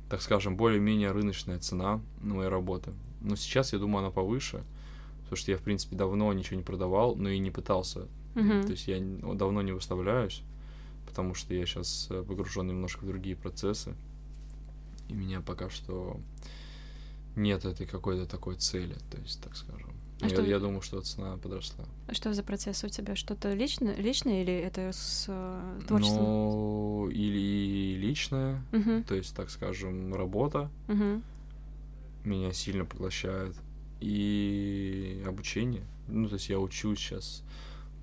Speaker 4: так скажем, более-менее рыночная цена на моей работы. Но сейчас, я думаю, она повыше, потому что я, в принципе, давно ничего не продавал, но и не пытался.
Speaker 3: Мгм.
Speaker 4: То есть я давно не выставляюсь, потому что я сейчас погружен немножко в другие процессы. И меня пока что нет этой какой-то такой цели, то есть, так скажем.
Speaker 3: А
Speaker 4: я,
Speaker 3: что-
Speaker 4: я думаю, что цена подросла.
Speaker 3: А Что за процесс у тебя? Что-то личное, личное или это с э, творчеством?
Speaker 4: Ну, или личная,
Speaker 3: Мгм.
Speaker 4: то есть, так скажем, работа
Speaker 3: Мгм.
Speaker 4: меня сильно поглощает, и обучение. Ну, то есть я учусь сейчас,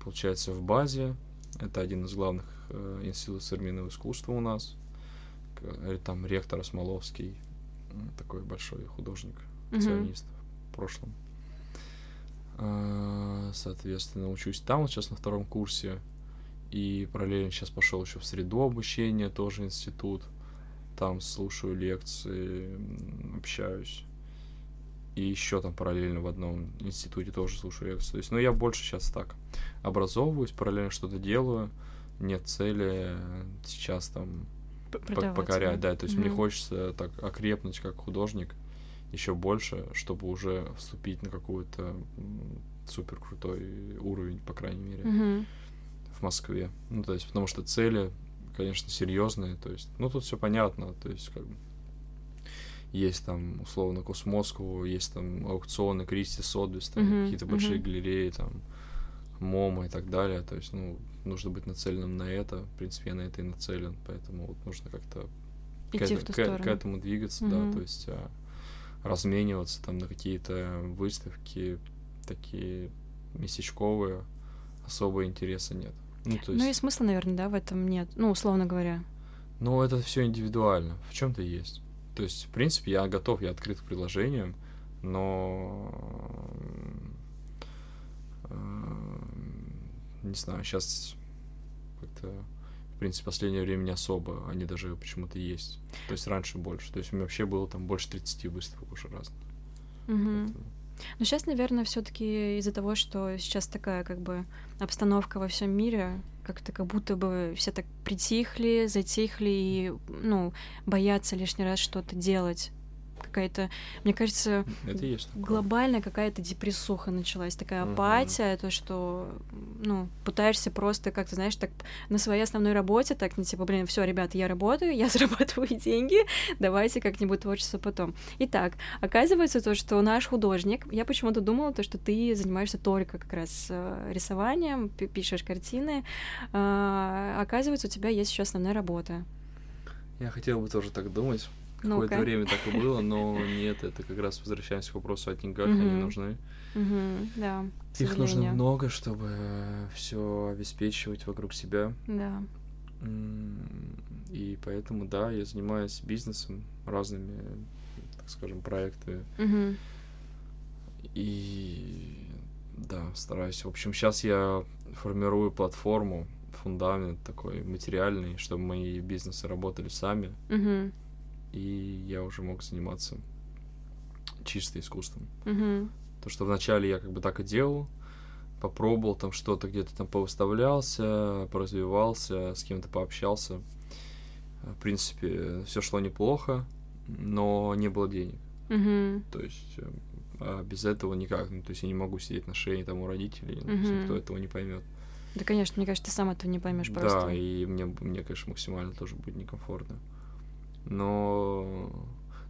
Speaker 4: получается, в базе. Это один из главных э, институтов современного искусства у нас. Э, Там ректор Смоловский, такой большой художник,
Speaker 3: Мгм.
Speaker 4: ционист в прошлом. А, Соответственно, учусь там вот сейчас на втором курсе. И параллельно сейчас пошел еще в среду обучения, тоже институт. Там слушаю лекции, общаюсь. И еще там параллельно в одном институте тоже слушаю лекции. То есть, ну, я больше сейчас так образовываюсь, параллельно что-то делаю. Нет цели э, сейчас там покорять, да. То есть мне
Speaker 3: Мгм.
Speaker 4: хочется так окрепнуть как художник еще больше, чтобы уже вступить на какой-то супер крутой уровень, по крайней мере,
Speaker 3: Мгм.
Speaker 4: в Москве. Ну, то есть, потому что цели, конечно, серьезные. То есть, ну, тут все понятно. То есть, как бы есть там, условно, Космоску, есть там аукционы Кристи Сотбис, там
Speaker 3: Мгм,
Speaker 4: какие-то большие
Speaker 3: мгм.
Speaker 4: галереи, там МОМа и так далее. То есть, ну, нужно быть нацеленным на это. В принципе, я на это и нацелен, поэтому вот нужно как-то к,
Speaker 3: в ту
Speaker 4: к-
Speaker 3: сторону.
Speaker 4: к этому двигаться,
Speaker 3: Мгм.
Speaker 4: да, то есть а, размениваться там на какие-то выставки такие местечковые, особо интереса нет. Ну, то есть,
Speaker 3: Ну и смысла, наверное, да, в этом нет. Ну, условно говоря.
Speaker 4: ну, это все индивидуально, в чем-то есть. То есть, в принципе, я готов, я открыт к предложениям, но эм, не знаю, сейчас как-то, в принципе, в последнее время не особо, они даже почему-то есть. То есть раньше больше. То есть у меня вообще было там больше 30 выставок уже разных.
Speaker 3: Мгм.
Speaker 4: Поэтому-
Speaker 3: Но сейчас, наверное, все-таки из-за того, что сейчас такая как бы обстановка во всем мире, как-то как будто бы все так притихли, затихли и, ну, боятся лишний раз что-то делать. Какая-то, мне кажется,
Speaker 4: Это есть такое.
Speaker 3: глобальная какая-то депрессуха началась, такая
Speaker 4: Мгм.
Speaker 3: апатия, то, что, ну, пытаешься просто как-то, знаешь, так на своей основной работе, так, ну, типа, блин, все, ребята, я работаю, я зарабатываю деньги, давайте как-нибудь творчество потом. Итак, оказывается то, что наш художник, я почему-то думала, то, что ты занимаешься только как раз э, рисованием, пи- пишешь картины, а, оказывается, у тебя есть еще основная работа.
Speaker 4: Я хотел бы тоже так думать. Какое-то время так и было, но нет, это как раз возвращаемся к вопросу о деньгах, они нужны.
Speaker 3: Да,
Speaker 4: Их нужно много, чтобы все обеспечивать вокруг себя.
Speaker 3: Да.
Speaker 4: И поэтому, да, я занимаюсь бизнесом, разными, так скажем, проектами. И да, стараюсь. В общем, сейчас я формирую платформу, фундамент такой материальный, чтобы мои бизнесы работали сами,
Speaker 3: Мгм.
Speaker 4: И я уже мог заниматься чисто искусством.
Speaker 3: Мгм.
Speaker 4: То, что вначале я как бы так и делал, попробовал там что-то где-то там повыставлялся, поразвивался, с кем-то пообщался. В принципе, все шло неплохо, но не было денег.
Speaker 3: Мгм.
Speaker 4: То есть э, а без этого никак. Ну, то есть я не могу сидеть на шее там у родителей, ну,
Speaker 3: Мгм.
Speaker 4: никто этого не поймет.
Speaker 3: Да, конечно, мне кажется, ты сам этого не поймешь просто.
Speaker 4: Да, и мне, мне, конечно, максимально тоже будет некомфортно. Но,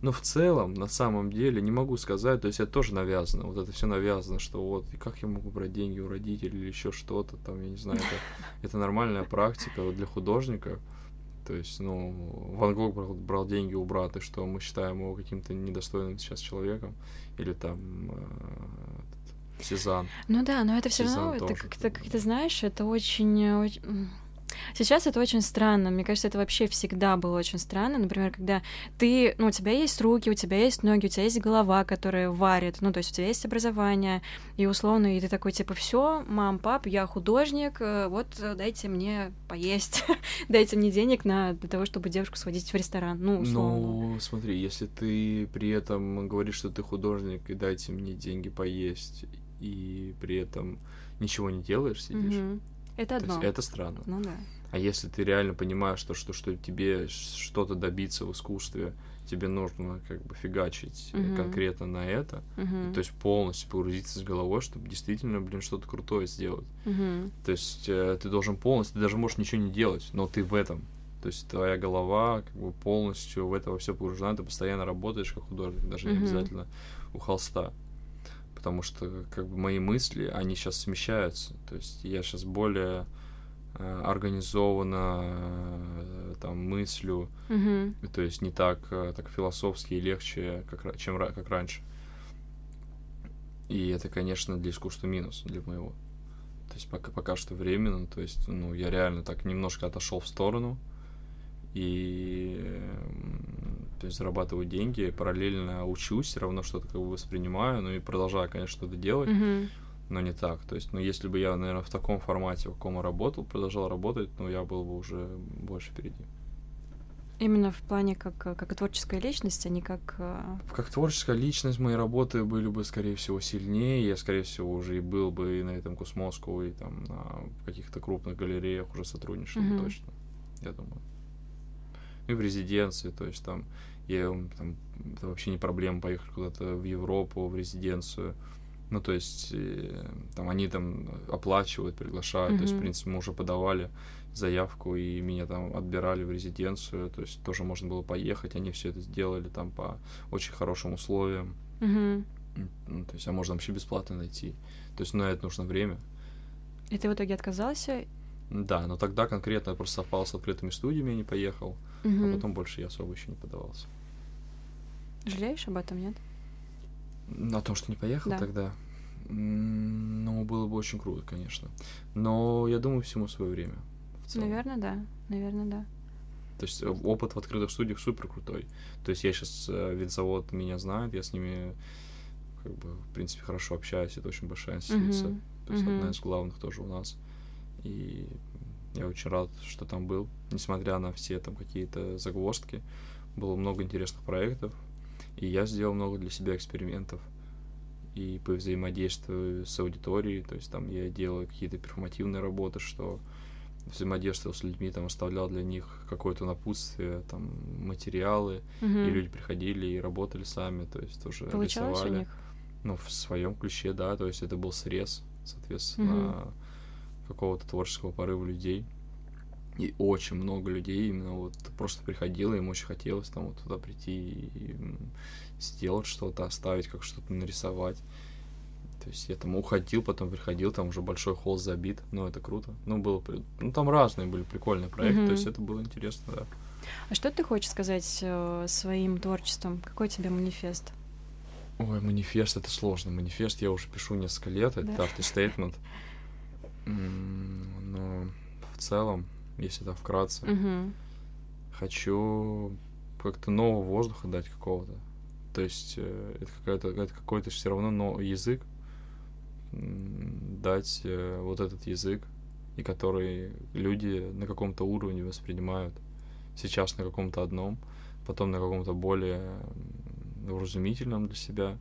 Speaker 4: но в целом, на самом деле, не могу сказать, то есть это тоже навязано, вот это все навязано, что вот, и как я могу брать деньги у родителей или еще что-то там, я не знаю, это, это нормальная практика вот для художника. То есть, ну, Ван Гог брал, брал деньги у брата, что мы считаем его каким-то недостойным сейчас человеком, или там э, этот Сезанн.
Speaker 3: Ну да, но это все равно, это как-то,
Speaker 4: как
Speaker 3: ты знаешь, это очень, э, очень-. Сейчас это очень странно. Мне кажется, это вообще всегда было очень странно. Например, когда ты, ну, у тебя есть руки, у тебя есть ноги, у тебя есть голова, которая варит, ну, то есть у тебя есть образование, и условно, и ты такой, типа, все, мам, пап, я художник, э, вот э, дайте мне поесть, дайте мне денег на для того, чтобы девушку сводить в ресторан, ну, условно.
Speaker 4: Ну, смотри, если ты при этом говоришь, что ты художник, и дайте мне деньги поесть, и при этом ничего не делаешь, сидишь.
Speaker 3: Это
Speaker 4: то
Speaker 3: одно.
Speaker 4: есть это странно.
Speaker 3: Ну да.
Speaker 4: А если ты реально понимаешь, что, что, что тебе что-то добиться в искусстве, тебе нужно как бы фигачить
Speaker 3: Мгм.
Speaker 4: конкретно на это,
Speaker 3: Мгм.
Speaker 4: то есть полностью погрузиться с головой, чтобы действительно, блин, что-то крутое сделать.
Speaker 3: Мгм.
Speaker 4: То есть э, ты должен полностью, ты даже можешь ничего не делать, но ты в этом. То есть твоя голова как бы полностью в это во все погружена, ты постоянно работаешь как художник, даже не
Speaker 3: Мгм.
Speaker 4: обязательно у холста. Потому что как бы мои мысли, они сейчас смещаются. То есть я сейчас более э, организованно э, там мыслю,
Speaker 3: Мгм.
Speaker 4: то есть не так, э, так философски и легче, как, чем как раньше. И это, конечно, для искусства минус, для моего. То есть пока, пока что временно, то есть, ну, я реально так немножко отошел в сторону и то есть зарабатываю деньги, параллельно учусь, все равно что-то как бы воспринимаю, ну и продолжаю, конечно, что-то делать,
Speaker 3: Мгм.
Speaker 4: но не так. То есть, ну, если бы я, наверное, в таком формате, в каком я работал, продолжал работать, ну, я был бы уже больше впереди.
Speaker 3: Именно в плане как, как творческая личность, а не как... э,
Speaker 4: Как творческая личность, мои работы были бы, скорее всего, сильнее. Я, скорее всего, уже и был бы и на этом Космоску, и там на каких-то крупных галереях уже сотрудничал
Speaker 3: Мгм.
Speaker 4: точно, я думаю. И в резиденции, то есть там, я там, это вообще не проблема поехать куда-то в Европу, в резиденцию. Ну, то есть, э, там они там оплачивают, приглашают. То есть, в принципе, мы уже подавали заявку, и меня там отбирали в резиденцию. То есть, тоже можно было поехать. Они все это сделали там по очень хорошим условиям. М, Ну, то есть, а можно вообще бесплатно найти. То есть, на это нужно время.
Speaker 3: И ты в итоге отказался?
Speaker 4: Да, но тогда конкретно просто совпало с открытыми студиями, я не поехал,
Speaker 3: Мгм.
Speaker 4: а потом больше я особо еще не подавался.
Speaker 3: Жалеешь об этом, нет?
Speaker 4: На том, что не поехал
Speaker 3: Да.
Speaker 4: тогда? Ну, было бы очень круто, конечно. Но я думаю, всему свое время.
Speaker 3: Наверное, да. Наверное, да.
Speaker 4: То есть э, опыт в открытых студиях супер крутой. То есть я сейчас винзавод меня знает, я с ними как бы, в принципе, хорошо общаюсь, это очень большая институция.
Speaker 3: Мгм.
Speaker 4: То есть одна
Speaker 3: Мгм.
Speaker 4: из главных тоже у нас. И я очень рад, что там был. Несмотря на все там какие-то загвоздки, было много интересных проектов. И я сделал много для себя экспериментов. И по взаимодействию с аудиторией, то есть там я делал какие-то перформативные работы, что взаимодействовал с людьми, там оставлял для них какое-то напутствие, там материалы,
Speaker 3: Мгм.
Speaker 4: и люди приходили и работали сами, то есть тоже
Speaker 3: Получалось у
Speaker 4: рисовали.
Speaker 3: них?
Speaker 4: Ну, в своем ключе, да, то есть это был срез, соответственно, какого-то творческого порыва людей. И очень много людей именно вот просто приходило, им очень хотелось там вот туда прийти и сделать что-то, оставить, как что-то нарисовать. То есть я там уходил, потом приходил, там уже большой холл забит, ну это круто. Ну, было, ну там разные были прикольные проекты,
Speaker 3: Мгм.
Speaker 4: то есть это было интересно, да.
Speaker 3: А что ты хочешь сказать э, своим творчеством? Какой у тебя манифест?
Speaker 4: Ой, манифест это сложно. Манифест я уже пишу несколько лет, это
Speaker 3: Да.
Speaker 4: Но в целом, если так вкратце,
Speaker 3: Мгм.
Speaker 4: хочу как-то нового воздуха дать какого-то. То есть э, это какая-то это какой-то все равно новый язык дать э, вот этот язык и который люди на каком-то уровне воспринимают сейчас на каком-то одном, потом на каком-то более вразумительном для себя.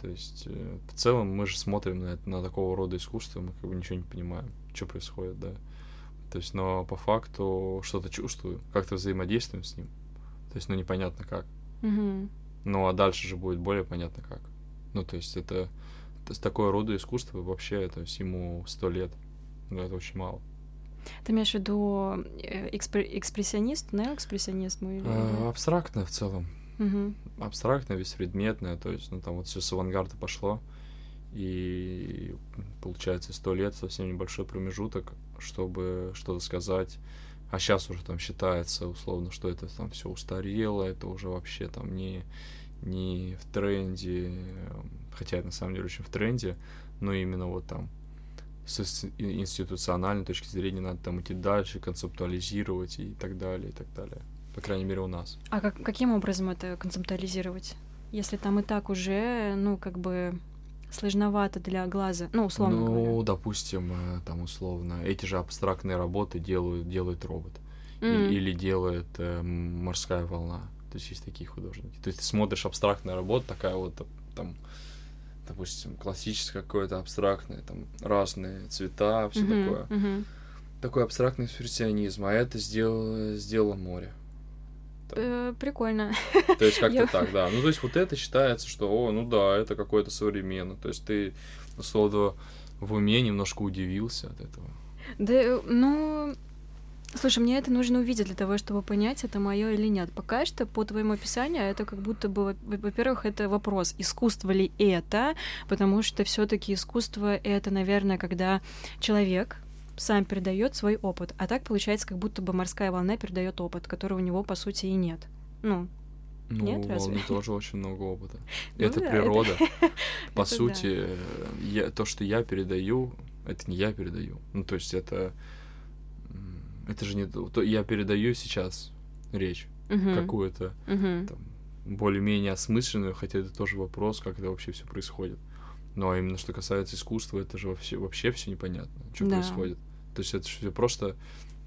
Speaker 4: То есть э, в целом мы же смотрим на, это- на такого рода искусство, мы как бы ничего не понимаем, что происходит, да. То есть, но по факту что-то чувствую, как-то взаимодействуем с ним. То есть, ну непонятно как.
Speaker 3: Мгм.
Speaker 4: Ну а дальше же будет более понятно как. Ну то есть это, то есть такое рода искусство вообще, то есть ему сто лет. Ну это очень мало.
Speaker 3: Ты имеешь в виду э, экспре- экспрессионист, неоэкспрессионист? мы или-
Speaker 4: А, абстрактное в целом.
Speaker 3: Мгм.
Speaker 4: Абстрактное, беспредметное, то есть, ну там вот все с авангарда пошло. И получается сто лет совсем небольшой промежуток, чтобы что-то сказать. А сейчас уже там считается условно, что это там все устарело, это уже вообще там не, не в тренде, хотя это на самом деле очень в тренде, но именно вот там с институциональной точки зрения надо там идти дальше, концептуализировать и так далее, и так далее. По крайней мере, у нас.
Speaker 3: А как, каким образом это концептуализировать? Если там и так уже, ну, как бы сложновато для глаза, ну, условно
Speaker 4: ну,
Speaker 3: говоря.
Speaker 4: допустим, э, там условно, эти же абстрактные работы делают, делает робот. И-
Speaker 3: М.
Speaker 4: Или, делает э, морская волна. То есть есть такие художники. То есть ты смотришь абстрактная работа, такая вот э, там, допустим, классическое какое-то абстрактное, там разные цвета, все
Speaker 3: Мгм,
Speaker 4: такое.
Speaker 3: мгм.
Speaker 4: Такой абстрактный экспрессионизм, а это сделало, сделало море.
Speaker 3: Э, Прикольно.
Speaker 4: То есть как-то
Speaker 3: Я-
Speaker 4: так, да. Ну, то есть вот это считается, что, о, ну да, это какое-то современное. То есть ты, условно, в уме немножко удивился от этого.
Speaker 3: Да, э, ну, слушай, мне это нужно увидеть для того, чтобы понять, это мое или нет. Пока что, по твоему описанию, это как будто бы, во- во-первых, это вопрос, искусство ли это, потому что все-таки искусство это, наверное, когда человек сам передает свой опыт, а так получается, как будто бы морская волна передает опыт, которого у него по сути и нет. Ну,
Speaker 4: Ну,
Speaker 3: Нет,
Speaker 4: у волны тоже очень много опыта.
Speaker 3: Ну
Speaker 4: это
Speaker 3: да, это-
Speaker 4: природа. По
Speaker 3: это
Speaker 4: сути, э, я, то, что я передаю, это не я передаю. Ну, то есть это... Это же не... то- Я передаю сейчас речь
Speaker 3: мгм,
Speaker 4: какую-то там, более-менее осмысленную, хотя это тоже вопрос, как это вообще все происходит. Но именно что касается искусства, это же вообще, вообще все непонятно, что
Speaker 3: Да.
Speaker 4: происходит. То есть это же просто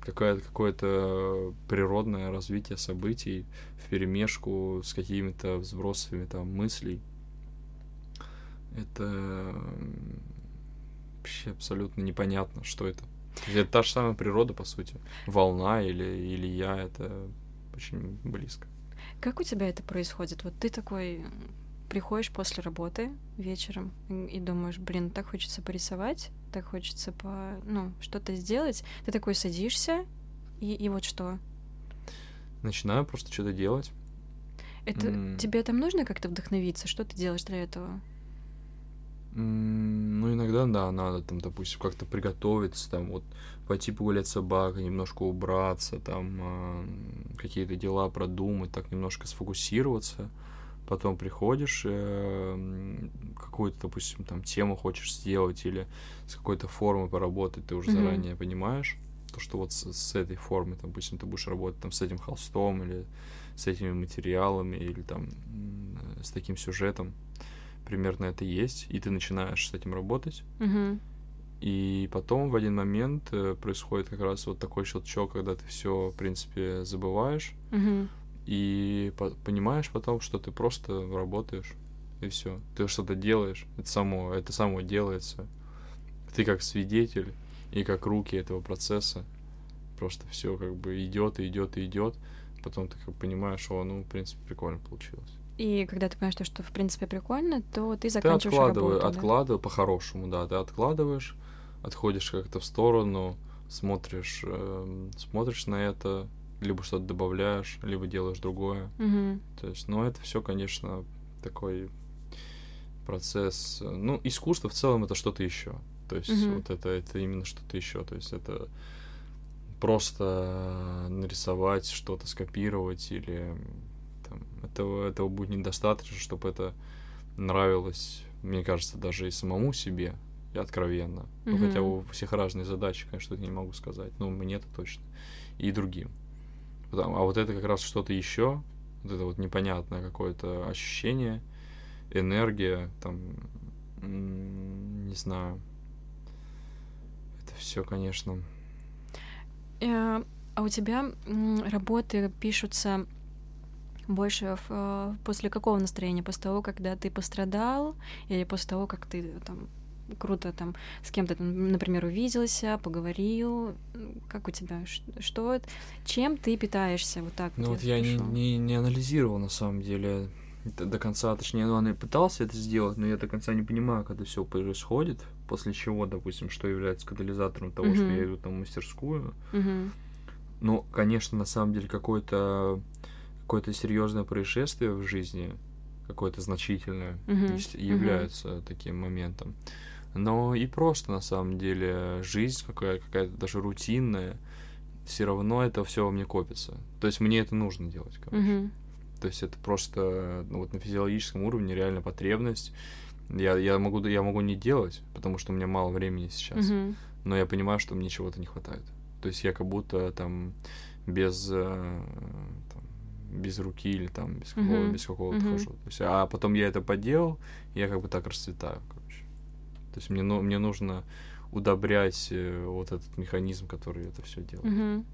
Speaker 4: какое-то какое-то природное развитие событий в перемешку с какими-то взбросами там мыслей. Это вообще абсолютно непонятно, что это. Это та же самая природа, по сути. Волна или, или я, это очень близко.
Speaker 3: Как у тебя это происходит? Вот ты такой приходишь после работы вечером и думаешь, блин, так хочется порисовать, так хочется по, ну, что-то сделать. Ты такой садишься, и, и вот что?
Speaker 4: Начинаю просто что-то делать.
Speaker 3: Это
Speaker 4: М.
Speaker 3: тебе там нужно как-то вдохновиться? Что ты делаешь для этого?
Speaker 4: Ну, иногда, да, надо там, допустим, как-то приготовиться, там, вот, пойти погулять с собакой, немножко убраться, там, э, какие-то дела продумать, так немножко сфокусироваться. Потом приходишь, э, какую-то, допустим, там, тему хочешь сделать или с какой-то формой поработать, ты уже mm-hmm. заранее понимаешь, то, что вот с, с этой формой, допустим, ты будешь работать там с этим холстом или с этими материалами или там с таким сюжетом, примерно это есть, и ты начинаешь с этим работать.
Speaker 3: Mm-hmm.
Speaker 4: И потом в один момент э, происходит как раз вот такой щелчок, когда ты все, в принципе, забываешь.
Speaker 3: Mm-hmm.
Speaker 4: И по- понимаешь потом, что ты просто работаешь, и все. Ты что-то делаешь, это само, это само делается. Ты как свидетель и как руки этого процесса. Просто все как бы идет и идет и идет. Потом ты как понимаешь, что, ну, в принципе, прикольно получилось.
Speaker 3: И когда ты понимаешь, что в принципе прикольно, то ты заканчиваешь
Speaker 4: ты откладывай,
Speaker 3: работу.
Speaker 4: Откладывай, да? по-хорошему, да. Ты откладываешь, отходишь как-то в сторону, смотришь, э, смотришь на это, либо что-то добавляешь, либо делаешь другое.
Speaker 3: Угу.
Speaker 4: То есть, ну, это все, конечно, такой процесс. Ну, искусство в целом это что-то еще. То есть,
Speaker 3: Мгм.
Speaker 4: вот это, это именно что-то еще. То есть, это просто нарисовать, что-то скопировать или там, этого, этого будет недостаточно, чтобы это нравилось, мне кажется, даже и самому себе, и откровенно. Ну, хотя у всех разные задачи, конечно, это не могу сказать. Но мне-то точно. И другим. Потому- А вот это как раз что-то еще, вот это вот непонятное какое-то ощущение, энергия, там, не знаю. Это все, конечно.
Speaker 3: Э, А у тебя работы пишутся больше в, э, после какого настроения? После того, когда ты пострадал, или после того, как ты там круто там с кем-то, например, увиделся, поговорил? Как у тебя? Что? это? Чем ты питаешься? Вот так
Speaker 4: Ну
Speaker 3: вот
Speaker 4: вот я не, не, не анализировал на самом деле это до конца, точнее, ну, он и пытался это сделать, но я до конца не понимаю, когда все происходит, после чего, допустим, что является катализатором того, что
Speaker 3: Мгм.
Speaker 4: я иду там в мастерскую.
Speaker 3: Мгм.
Speaker 4: Ну, конечно, на самом деле какое-то какое-то серьезное происшествие в жизни, какое-то значительное,
Speaker 3: Мгм.
Speaker 4: является таким моментом. Но и просто на самом деле жизнь какая- какая-то даже рутинная, все равно это все во мне копится. То есть мне это нужно делать, короче.
Speaker 3: Мгм.
Speaker 4: То есть это просто ну, вот на физиологическом уровне реально потребность. Я, я, могу, я могу не делать, потому что у меня мало времени сейчас.
Speaker 3: Мгм.
Speaker 4: Но я понимаю, что мне чего-то не хватает. То есть я как будто там без, э, там, без руки или там без, какого,
Speaker 3: Мгм.
Speaker 4: без какого-то хожу. То есть, а потом я это поделал, и я как бы так расцветаю. То есть мне, ну, мне нужно удобрять э, вот этот механизм, который это все делает.
Speaker 3: Мгм.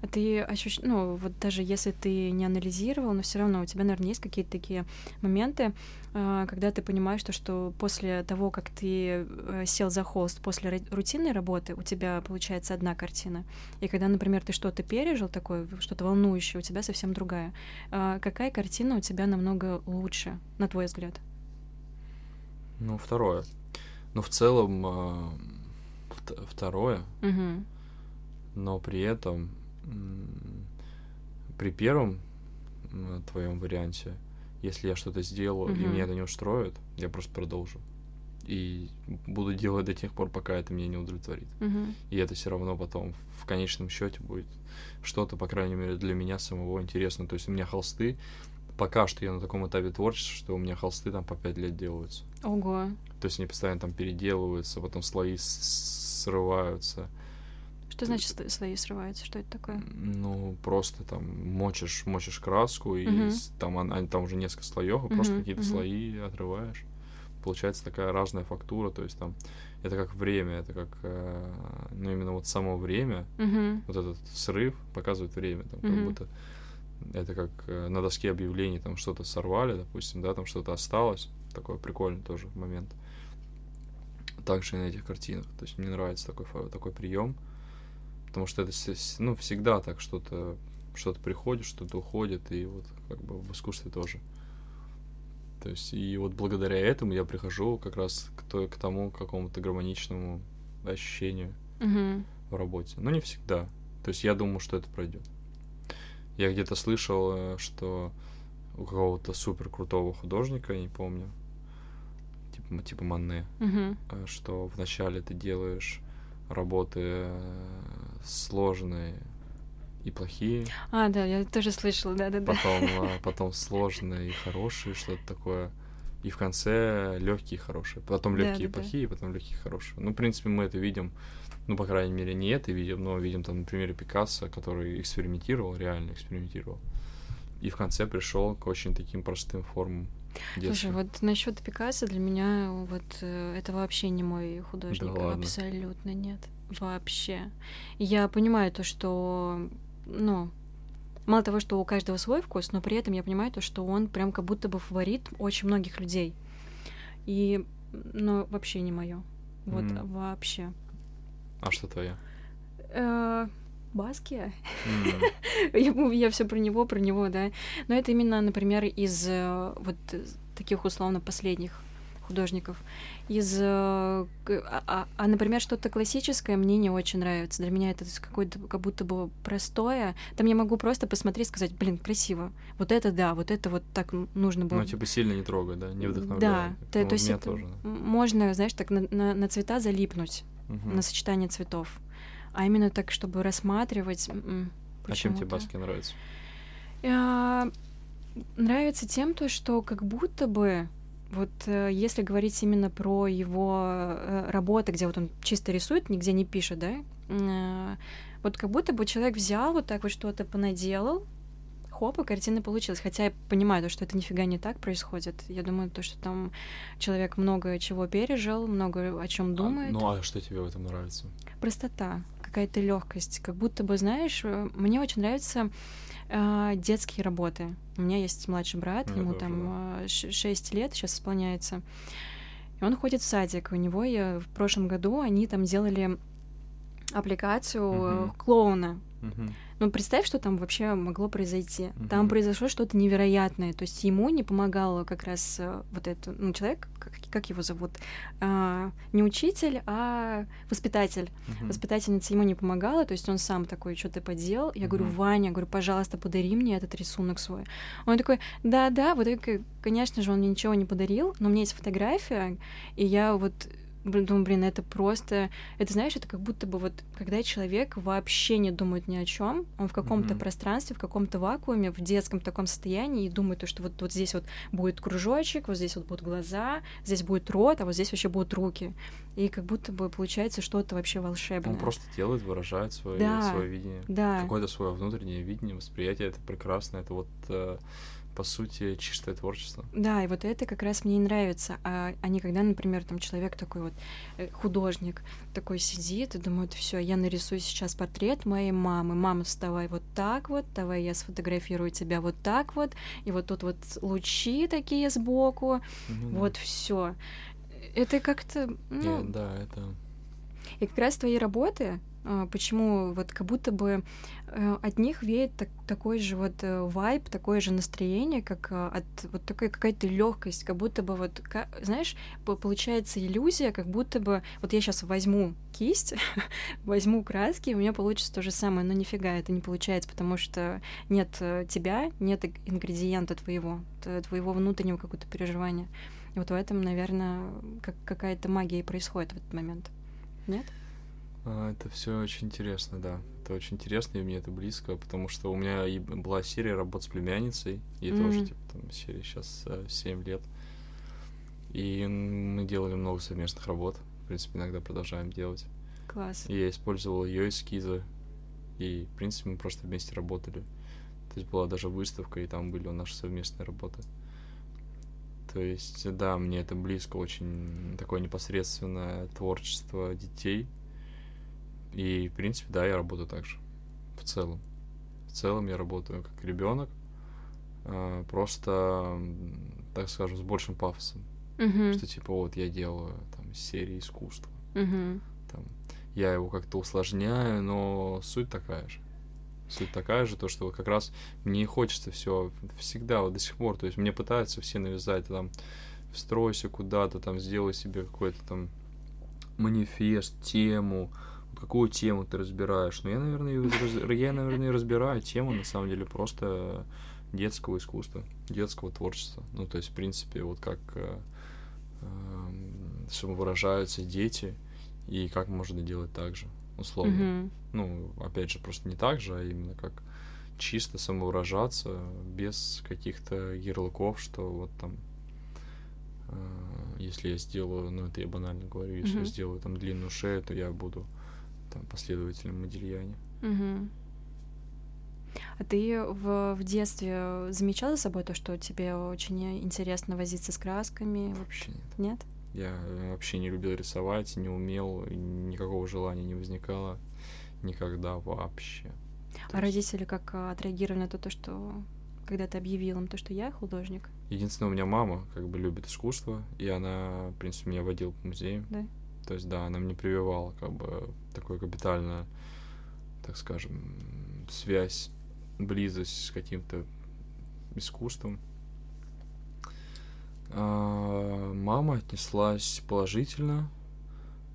Speaker 3: А ты ощущ... ну, вот даже если ты не анализировал, но все равно у тебя, наверное, есть какие-то такие моменты, а, когда ты понимаешь, то, что после того, как ты э, сел за холст после рутинной работы, у тебя получается одна картина. И когда, например, ты что-то пережил такое, что-то волнующее, у тебя совсем другая. Какая картина у тебя намного лучше, на твой взгляд?
Speaker 4: Ну, второе. Но в целом э, вт- второе, но при этом при первом твоем варианте, если я что-то сделаю и меня это не устроит, я просто продолжу. И буду делать до тех пор, пока это меня не удовлетворит. И это все равно потом в конечном счете будет что-то, по крайней мере, для меня самого интересно. То есть у меня холсты, пока что я на таком этапе творчества, что у меня холсты там по пять лет делаются.
Speaker 3: Ого.
Speaker 4: То есть они постоянно там переделываются, потом слои срываются.
Speaker 3: Что значит сло- слои срываются? Что это такое?
Speaker 4: Ну, просто там мочишь, мочишь краску, и с- там, он- они- там уже несколько слоев, и просто
Speaker 3: Мгм,
Speaker 4: какие-то
Speaker 3: мгм.
Speaker 4: слои отрываешь. Получается такая разная фактура, то есть там это как время, это как, э, ну, именно вот само время,
Speaker 3: Мгм.
Speaker 4: вот этот срыв показывает время, там, как
Speaker 3: Мгм.
Speaker 4: будто это как э, на доске объявлений там что-то сорвали, допустим, да, там что-то осталось, такой прикольный тоже момент. Также и на этих картинах, то есть мне нравится такой такой прием, потому что это ну всегда так что-то что-то приходит, что-то уходит, и вот как бы в искусстве тоже. То есть и вот благодаря этому я прихожу как раз к, той, к тому какому-то гармоничному ощущению
Speaker 3: Мгм.
Speaker 4: в работе. Но не всегда. То есть я думаю, что это пройдет. Я где-то слышал, э, что у какого-то супер крутого художника, я не помню, типа, типа Манне,
Speaker 3: Мгм.
Speaker 4: э, что вначале ты делаешь работы э, сложные и плохие,
Speaker 3: А, да, я тоже слышала, да-да-да.
Speaker 4: потом, э, потом сложные и хорошие, что-то такое. И в конце легкие и хорошие. Потом
Speaker 3: Да,
Speaker 4: легкие и
Speaker 3: да, да.
Speaker 4: плохие, потом легкие и хорошие. Ну, в принципе, мы это видим. Ну, по крайней мере, не это видим, но видим там на примере Пикассо, который экспериментировал, реально экспериментировал. И в конце пришел к очень таким простым формам
Speaker 3: Слушай,
Speaker 4: детским.
Speaker 3: вот насчет Пикассо для меня вот э, это вообще не мой художник,
Speaker 4: ладно.
Speaker 3: абсолютно нет, вообще. Я понимаю то, что, ну, мало того, что у каждого свой вкус, но при этом я понимаю то, что он прям как будто бы фаворит очень многих людей. И, ну, вообще не мое, вот
Speaker 4: М.
Speaker 3: вообще.
Speaker 4: А что твоя?
Speaker 3: Баския?
Speaker 4: М,
Speaker 3: Я, все про него, про него, да. Но это именно, например, из э, вот таких условно последних художников. Из, э, а, а- а, например, что-то классическое мне не очень нравится. Для меня это какое-то как будто бы простое. Там я могу просто посмотреть и сказать, блин, красиво. Вот это да, вот это вот так нужно было.
Speaker 4: Ну, типа, сильно не трогай, да? Не
Speaker 3: Да,
Speaker 4: вдохновляет.
Speaker 3: то,
Speaker 4: Ну,
Speaker 3: то есть это
Speaker 4: тоже. да.
Speaker 3: можно, знаешь, так на, на- на цвета залипнуть,
Speaker 4: Мгм.
Speaker 3: на сочетание цветов. А именно так, чтобы рассматривать.
Speaker 4: А чем тебе. Баски нравится?
Speaker 3: А, Нравится тем, то, что как будто бы вот э, если говорить именно про его э, работы, где вот он чисто рисует, нигде не пишет, да, э, вот как будто бы человек взял вот так вот что-то понаделал, хоп, и картина получилась. Хотя я понимаю, то, что это нифига не так происходит. Я думаю, то, что там человек много чего пережил, много о чем думает.
Speaker 4: А, ну, а что тебе в этом нравится?
Speaker 3: простота, какая-то легкость, как будто бы, знаешь, э, мне очень нравятся э, детские работы. У меня есть младший брат,
Speaker 4: Мне
Speaker 3: ему
Speaker 4: тоже,
Speaker 3: там 6 лет сейчас исполняется. И он ходит в садик. У него я, в прошлом году они там делали аппликацию
Speaker 4: Мгм.
Speaker 3: клоуна.
Speaker 4: Мгм.
Speaker 3: Ну, представь, что там вообще могло произойти. Там
Speaker 4: Мгм.
Speaker 3: произошло что-то невероятное. То есть ему не помогал как раз э, вот этот ну, человек, как, как его зовут, А, не учитель, а воспитатель.
Speaker 4: Мгм.
Speaker 3: Воспитательница ему не помогала, то есть он сам такой что-то поделал. Я говорю,
Speaker 4: Мгм.
Speaker 3: Ваня, говорю, пожалуйста, подари мне этот рисунок свой. Он такой, да-да, вот это, конечно же, он мне ничего не подарил, но у меня есть фотография, и я вот блин, думаю, блин, это просто, это знаешь, это как будто бы вот, когда человек вообще не думает ни о чем, он в каком-то
Speaker 4: Мгм.
Speaker 3: пространстве, в каком-то вакууме, в детском таком состоянии и думает, то, что вот, вот здесь вот будет кружочек, вот здесь вот будут глаза, здесь будет рот, а вот здесь вообще будут руки. И как будто бы получается что-то вообще волшебное.
Speaker 4: Он просто делает, выражает свое,
Speaker 3: Да.
Speaker 4: свое видение.
Speaker 3: Да.
Speaker 4: Какое-то свое внутреннее видение, восприятие. Это прекрасно. Это вот, э, по сути, чистое творчество.
Speaker 3: Да, и вот это как раз мне и нравится. А, а не когда, например, там человек такой вот э, художник такой сидит и думает, все, я нарисую сейчас портрет моей мамы. Мама, вставай вот так вот, давай я сфотографирую тебя вот так вот, и вот тут вот лучи такие сбоку,
Speaker 4: Ну да.
Speaker 3: вот все. Это как-то, ну,
Speaker 4: да, это...
Speaker 3: И как раз твои работы, почему вот как будто бы э, от них веет так- такой же вот э, вайб, такое же настроение, как э, от вот такой какая-то легкость, как будто бы вот, ка- знаешь, по- получается иллюзия, как будто бы вот я сейчас возьму кисть, возьму краски, и у меня получится то же самое, но нифига это не получается, потому что нет тебя, нет ингредиента твоего, твоего внутреннего какого-то переживания. И вот в этом, наверное, как какая-то магия и происходит в этот момент. Нет?
Speaker 4: А, Это все очень интересно, да. Это очень интересно, и мне это близко, потому что у меня и была серия работ с племянницей, и тоже,
Speaker 3: Мгм.
Speaker 4: типа, там, серия сейчас 7 лет. И мы делали много совместных работ. В принципе, иногда продолжаем делать.
Speaker 3: Класс.
Speaker 4: И я использовал ее эскизы, и, в принципе, мы просто вместе работали. То есть была даже выставка, и там были наши совместные работы. То есть, да, мне это близко, очень такое непосредственное творчество детей. И, в принципе, да, я работаю так же. В целом. В целом я работаю как ребенок, а, просто, так скажем, с большим пафосом.
Speaker 3: Мгм.
Speaker 4: Что типа вот я делаю там серии искусства.
Speaker 3: Мгм.
Speaker 4: Там, я его как-то усложняю, но суть такая же. Суть такая же, то, что вот как раз мне хочется все всегда, вот до сих пор, то есть мне пытаются все навязать, там, встройся куда-то, там, сделай себе какой-то там манифест, тему, какую тему ты разбираешь. Но я, наверное, раз- я, наверное, разбираю тему, на самом деле, просто детского искусства, детского творчества. Ну, то есть, в принципе, вот как э, эм, самовыражаются дети, и как можно делать так же, условно.
Speaker 3: Мгм.
Speaker 4: Ну, опять же, просто не так же, а именно как чисто самовыражаться без каких-то ярлыков, что вот там, э, если я сделаю, ну это я банально говорю, если я
Speaker 3: Мгм.
Speaker 4: сделаю там длинную шею, то я буду там последователем Модильяне.
Speaker 3: Мгм. А ты в, в детстве замечала за собой то, что тебе очень интересно возиться с красками?
Speaker 4: Вообще нет.
Speaker 3: Нет?
Speaker 4: Я э, вообще не любил рисовать, не умел, никакого желания не возникало никогда вообще.
Speaker 3: А родители как а, отреагировали на то, то, что когда ты объявил им то, что я художник?
Speaker 4: Единственное, у меня мама как бы любит искусство, и она, в принципе, меня водила по музеям.
Speaker 3: Да.
Speaker 4: То есть, да, она мне прививала как бы такое капитальное, так скажем, связь, близость с каким-то искусством. А, Мама отнеслась положительно,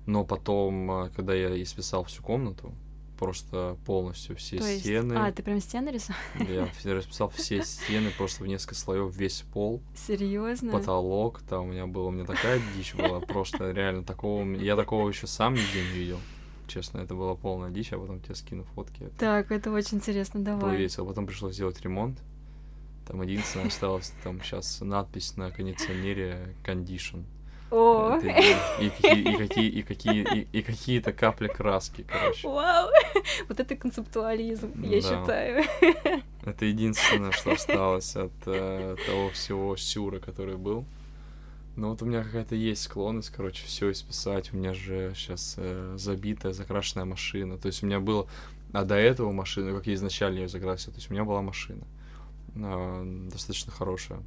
Speaker 4: но потом, а, когда я исписал всю комнату, просто полностью все
Speaker 3: то есть,
Speaker 4: стены,
Speaker 3: а, ты прям стены рисовал?
Speaker 4: я расписал все стены просто в несколько слоев, весь пол,
Speaker 3: Серьезно?
Speaker 4: потолок, там у меня было, у меня такая дичь была, просто реально такого, я такого еще сам нигде не видел. Честно, это была полная дичь, а потом тебе скину фотки.
Speaker 3: Так, это очень интересно,
Speaker 4: было
Speaker 3: давай.
Speaker 4: весело. Потом пришлось сделать ремонт. Там единственное осталось, там сейчас надпись на кондиционере condition.
Speaker 3: О,
Speaker 4: Это и, и какие, и какие, и какие, и, и какие-то капли краски, короче.
Speaker 3: вау! Вот это концептуализм, я считаю.
Speaker 4: Это единственное, что осталось от э, того всего сюра, который был. Но вот у меня какая-то есть склонность, короче, все исписать. У меня же сейчас забитая, закрашенная машина. То есть у меня было... А до этого машина, как я изначально ее закрасил, то есть у меня была машина. а, достаточно хорошая.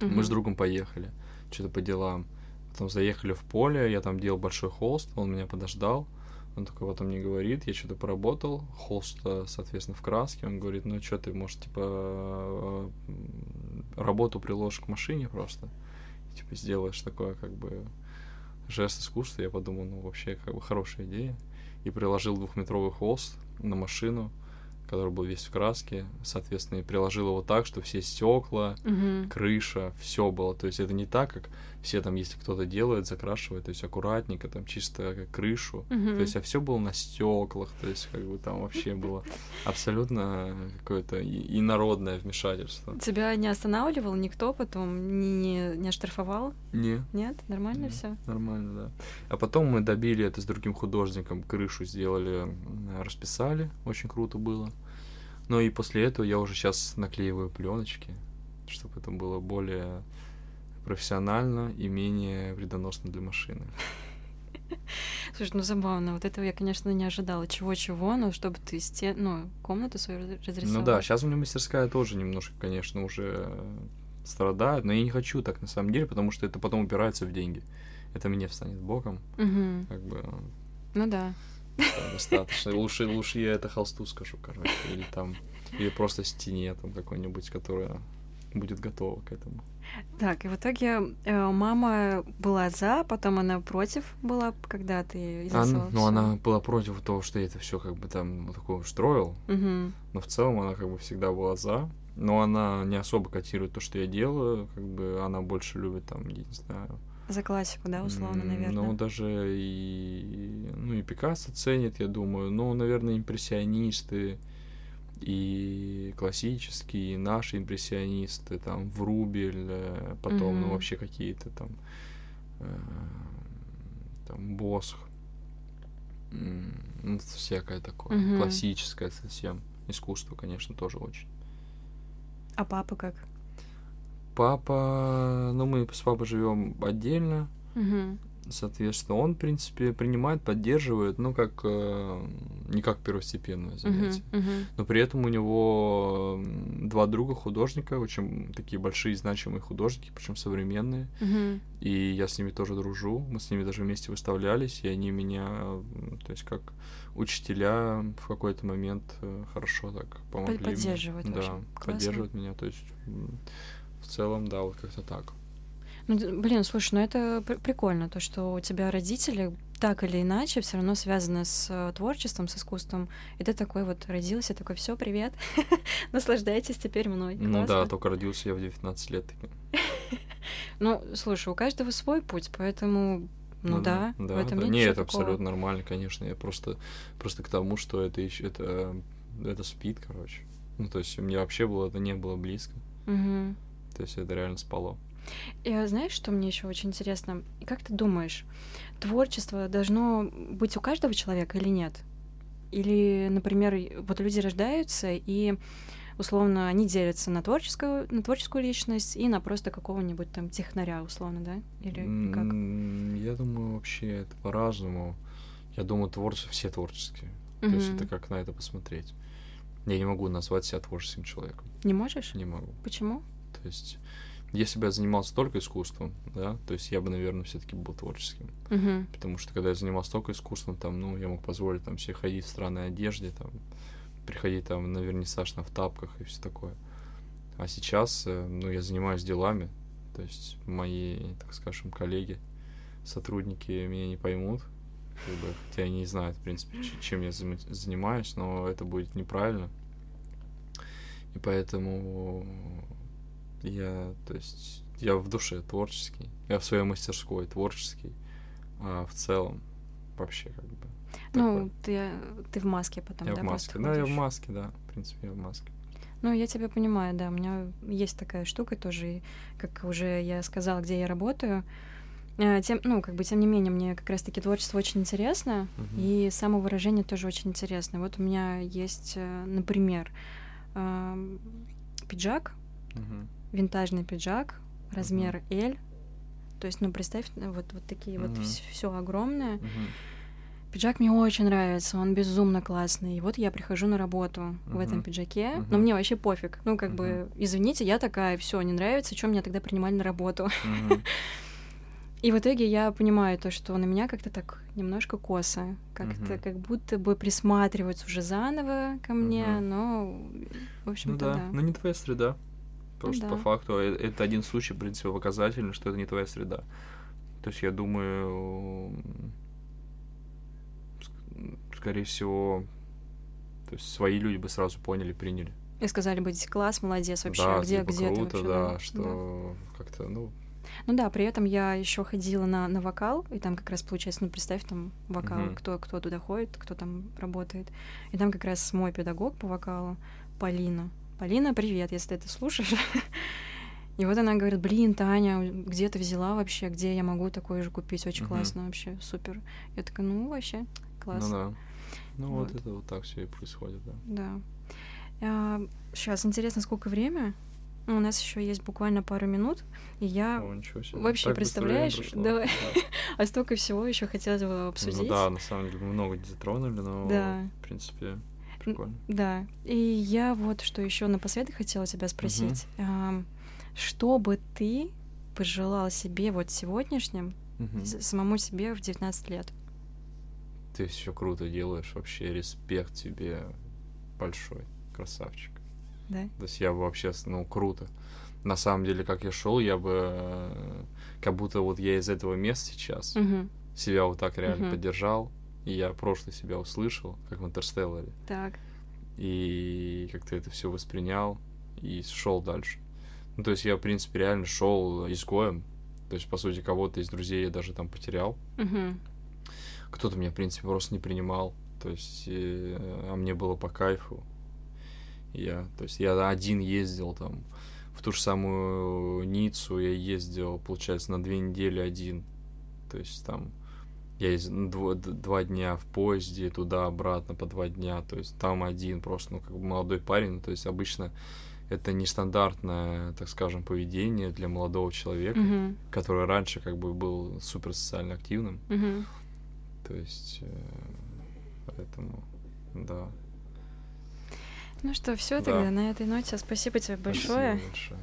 Speaker 4: Мы с другом поехали, что-то по делам. Потом заехали в поле, я там делал большой холст, он меня подождал. Он такой потом мне говорит, я что-то поработал, холст, э, соответственно, в краске. Он говорит, ну что ты, может, типа, э, работу приложишь к машине просто. Типа, сделаешь такое, как бы, жест искусства. Я подумал, ну, вообще, как бы, хорошая идея. И приложил двухметровый холст на машину, который был весь в краске. Соответственно, и приложил его так, что все стекла,
Speaker 3: Мгм.
Speaker 4: крыша, все было. То есть это не так, как все там, если кто-то делает, закрашивает, то есть аккуратненько, там чисто как крышу.
Speaker 3: Мгм.
Speaker 4: То есть, а все было на стеклах, то есть, как бы там вообще было абсолютно какое-то инородное вмешательство.
Speaker 3: Тебя не останавливал никто потом, не, не, оштрафовал?
Speaker 4: Не,
Speaker 3: Нет? Нормально
Speaker 4: Не.
Speaker 3: все?
Speaker 4: нормально, да. А потом мы добили это с другим художником, крышу сделали, расписали, очень круто было. Ну и после этого я уже сейчас наклеиваю пленочки, чтобы это было более профессионально и менее вредоносно для машины.
Speaker 3: Слушай, ну забавно. Вот этого я, конечно, не ожидала. Чего-чего, но чтобы ты стен... ну, комнату свою раз- разрисовал.
Speaker 4: Ну да, сейчас у меня мастерская тоже немножко, конечно, уже страдает, но я не хочу так на самом деле, потому что это потом упирается в деньги. Это мне встанет боком,
Speaker 3: Мгм.
Speaker 4: как бы
Speaker 3: Ну да.
Speaker 4: Достаточно. Лучше, лучше я это холсту скажу, короче, или там, или просто стене там какой-нибудь, которая будет готова к этому.
Speaker 3: Так, и в итоге э, мама была за, потом она против была, когда ты
Speaker 4: Она, ну, она была против того, что я это все как бы там такое строил,
Speaker 3: Мгм.
Speaker 4: но в целом она как бы всегда была за. Но она не особо котирует то, что я делаю, как бы она больше любит там, я не знаю,
Speaker 3: За классику, да, условно, наверное.
Speaker 4: Ну, даже и, ну, и Пикассо ценит, я думаю. Ну, наверное, импрессионисты и классические, и наши импрессионисты, там, Врубель, э, потом, ну,
Speaker 3: Мгм.
Speaker 4: вообще какие-то там, э, там, Босх, ну, всякое такое,
Speaker 3: Мгм.
Speaker 4: классическое совсем. Искусство, конечно, тоже очень.
Speaker 3: А папа как?
Speaker 4: Папа, ну, мы с папой живем отдельно,
Speaker 3: Мгм.
Speaker 4: Соответственно, он, в принципе, принимает, поддерживает, ну, как э, не как первостепенное занятие.
Speaker 3: Мгм.
Speaker 4: Но при этом у него два друга художника, очень такие большие значимые художники, причем современные.
Speaker 3: Мгм.
Speaker 4: И я с ними тоже дружу. Мы с ними даже вместе выставлялись, и они меня, то есть как учителя в какой-то момент э, хорошо так помогли. мне.
Speaker 3: поддерживают
Speaker 4: Да,
Speaker 3: вообще. Классно.
Speaker 4: поддерживают меня. То есть в целом, да, вот как-то так.
Speaker 3: Ну, блин, слушай, ну это пр- прикольно, то, что у тебя родители так или иначе все равно связаны с э, творчеством, с искусством. И ты такой вот родился, такой, все, привет, наслаждайтесь теперь мной.
Speaker 4: Ну да,
Speaker 3: Классно.
Speaker 4: только родился я в 19 лет.
Speaker 3: Ну, слушай, у каждого свой путь, поэтому ну, ну да, да, в этом да. нет
Speaker 4: Не,
Speaker 3: это
Speaker 4: такого. абсолютно нормально, конечно. Я просто, просто к тому, что это еще это, это спит, короче. Ну, то есть, меня вообще было это не было близко.
Speaker 3: Угу.
Speaker 4: То есть это реально спало.
Speaker 3: И а знаешь, что мне еще очень интересно? Как ты думаешь, творчество должно быть у каждого человека или нет? Или, например, вот люди рождаются и условно они делятся на творческую, на творческую личность и на просто какого-нибудь там технаря, условно, да? Или как?
Speaker 4: Я думаю, вообще это по-разному. Я думаю, творчество все творческие. Mm-hmm. То есть это как на это посмотреть. Я не могу назвать себя творческим человеком.
Speaker 3: Не можешь?
Speaker 4: Не могу.
Speaker 3: Почему?
Speaker 4: То есть если бы я занимался только искусством, да, то есть я бы, наверное, все-таки был творческим.
Speaker 3: Uh-huh.
Speaker 4: Потому что когда я занимался только искусством, там, ну, я мог позволить там себе ходить в странной одежде, там, приходить там на вернисаж в тапках и все такое. А сейчас, э, ну, я занимаюсь делами, то есть мои, так скажем, коллеги, сотрудники меня не поймут, как бы, хотя они не знают, в принципе, чем я занимаюсь, но это будет неправильно. И поэтому я, то есть, я в душе творческий, я в своей мастерской творческий, а в целом вообще как бы.
Speaker 3: Ну, ты, ты в маске потом,
Speaker 4: я
Speaker 3: да?
Speaker 4: в маске, да, я в маске, да, в принципе, я в маске.
Speaker 3: Ну, я тебя понимаю, да, у меня есть такая штука тоже, и, как уже я сказала, где я работаю, э, тем, ну, как бы, тем не менее, мне как раз-таки творчество очень интересно, uh-huh. и самовыражение тоже очень интересно. Вот у меня есть, э, например, пиджак,
Speaker 4: uh-huh
Speaker 3: винтажный пиджак, размер uh-huh. L. То есть, ну, представь, вот, вот такие uh-huh. вот все огромное.
Speaker 4: Uh-huh.
Speaker 3: Пиджак мне очень нравится, он безумно классный. И вот я прихожу на работу uh-huh. в этом пиджаке, uh-huh. но мне вообще пофиг. Ну, как uh-huh. бы, извините, я такая, все, не нравится, что меня тогда принимали на работу.
Speaker 4: Uh-huh.
Speaker 3: И в итоге я понимаю то, что на меня как-то так немножко косо, как-то uh-huh. как будто бы присматриваются уже заново ко мне, uh-huh. но, в общем-то,
Speaker 4: ну, да.
Speaker 3: да.
Speaker 4: Ну, не твоя среда. Просто да. по факту э, это один случай, в принципе, показательный, что это не твоя среда. То есть я думаю, скорее всего, то есть свои люди бы сразу поняли, приняли.
Speaker 3: И сказали бы, класс, молодец вообще,
Speaker 4: да,
Speaker 3: где,
Speaker 4: типа,
Speaker 3: где
Speaker 4: круто,
Speaker 3: ты вообще?
Speaker 4: да, что да. как-то, ну...
Speaker 3: Ну да, при этом я еще ходила на, на вокал, и там как раз получается, ну представь, там вокал, uh-huh. кто, кто туда ходит, кто там работает. И там как раз мой педагог по вокалу, Полина, Полина, привет, если ты это слушаешь. И вот она говорит, блин, Таня, где ты взяла вообще, где я могу такое же купить, очень классно вообще, супер. Я такая, ну вообще, класс.
Speaker 4: Ну да. Ну вот, вот это вот так все и происходит, да.
Speaker 3: Да. А, сейчас интересно, сколько время? Ну, у нас еще есть буквально пару минут, и я
Speaker 4: О,
Speaker 3: вообще
Speaker 4: так
Speaker 3: представляешь, давай, да. а столько всего еще хотелось бы обсудить. Ну
Speaker 4: да, на самом деле мы много затронули, но
Speaker 3: да.
Speaker 4: в принципе прикольно.
Speaker 3: Да. И я вот что еще напоследок хотела тебя спросить. Угу. Что бы ты пожелал себе вот сегодняшним, угу. самому себе в 19 лет?
Speaker 4: Ты все круто делаешь, вообще респект тебе большой, красавчик.
Speaker 3: Да?
Speaker 4: То есть я бы вообще, ну, круто. На самом деле, как я шел, я бы э, как будто вот я из этого места сейчас
Speaker 3: угу.
Speaker 4: себя вот так реально угу. поддержал, и я прошлое себя услышал, как в Интерстелларе.
Speaker 3: Так.
Speaker 4: И как-то это все воспринял и шел дальше. Ну, то есть я, в принципе, реально шел изгоем. То есть, по сути, кого-то из друзей я даже там потерял.
Speaker 3: Угу.
Speaker 4: Кто-то меня, в принципе, просто не принимал. То есть, э, а мне было по кайфу. Я, то есть, я один ездил там в ту же самую Ниццу, я ездил, получается, на две недели один. То есть, там я из, ну, дв, два дня в поезде, туда-обратно по два дня, то есть там один просто, ну, как бы молодой парень, ну, то есть обычно это нестандартное, так скажем, поведение для молодого человека,
Speaker 3: mm-hmm.
Speaker 4: который раньше как бы был супер социально активным.
Speaker 3: Mm-hmm.
Speaker 4: То есть, э, поэтому, да.
Speaker 3: Ну что, все да. тогда на этой ноте. Спасибо тебе большое.
Speaker 4: Спасибо большое.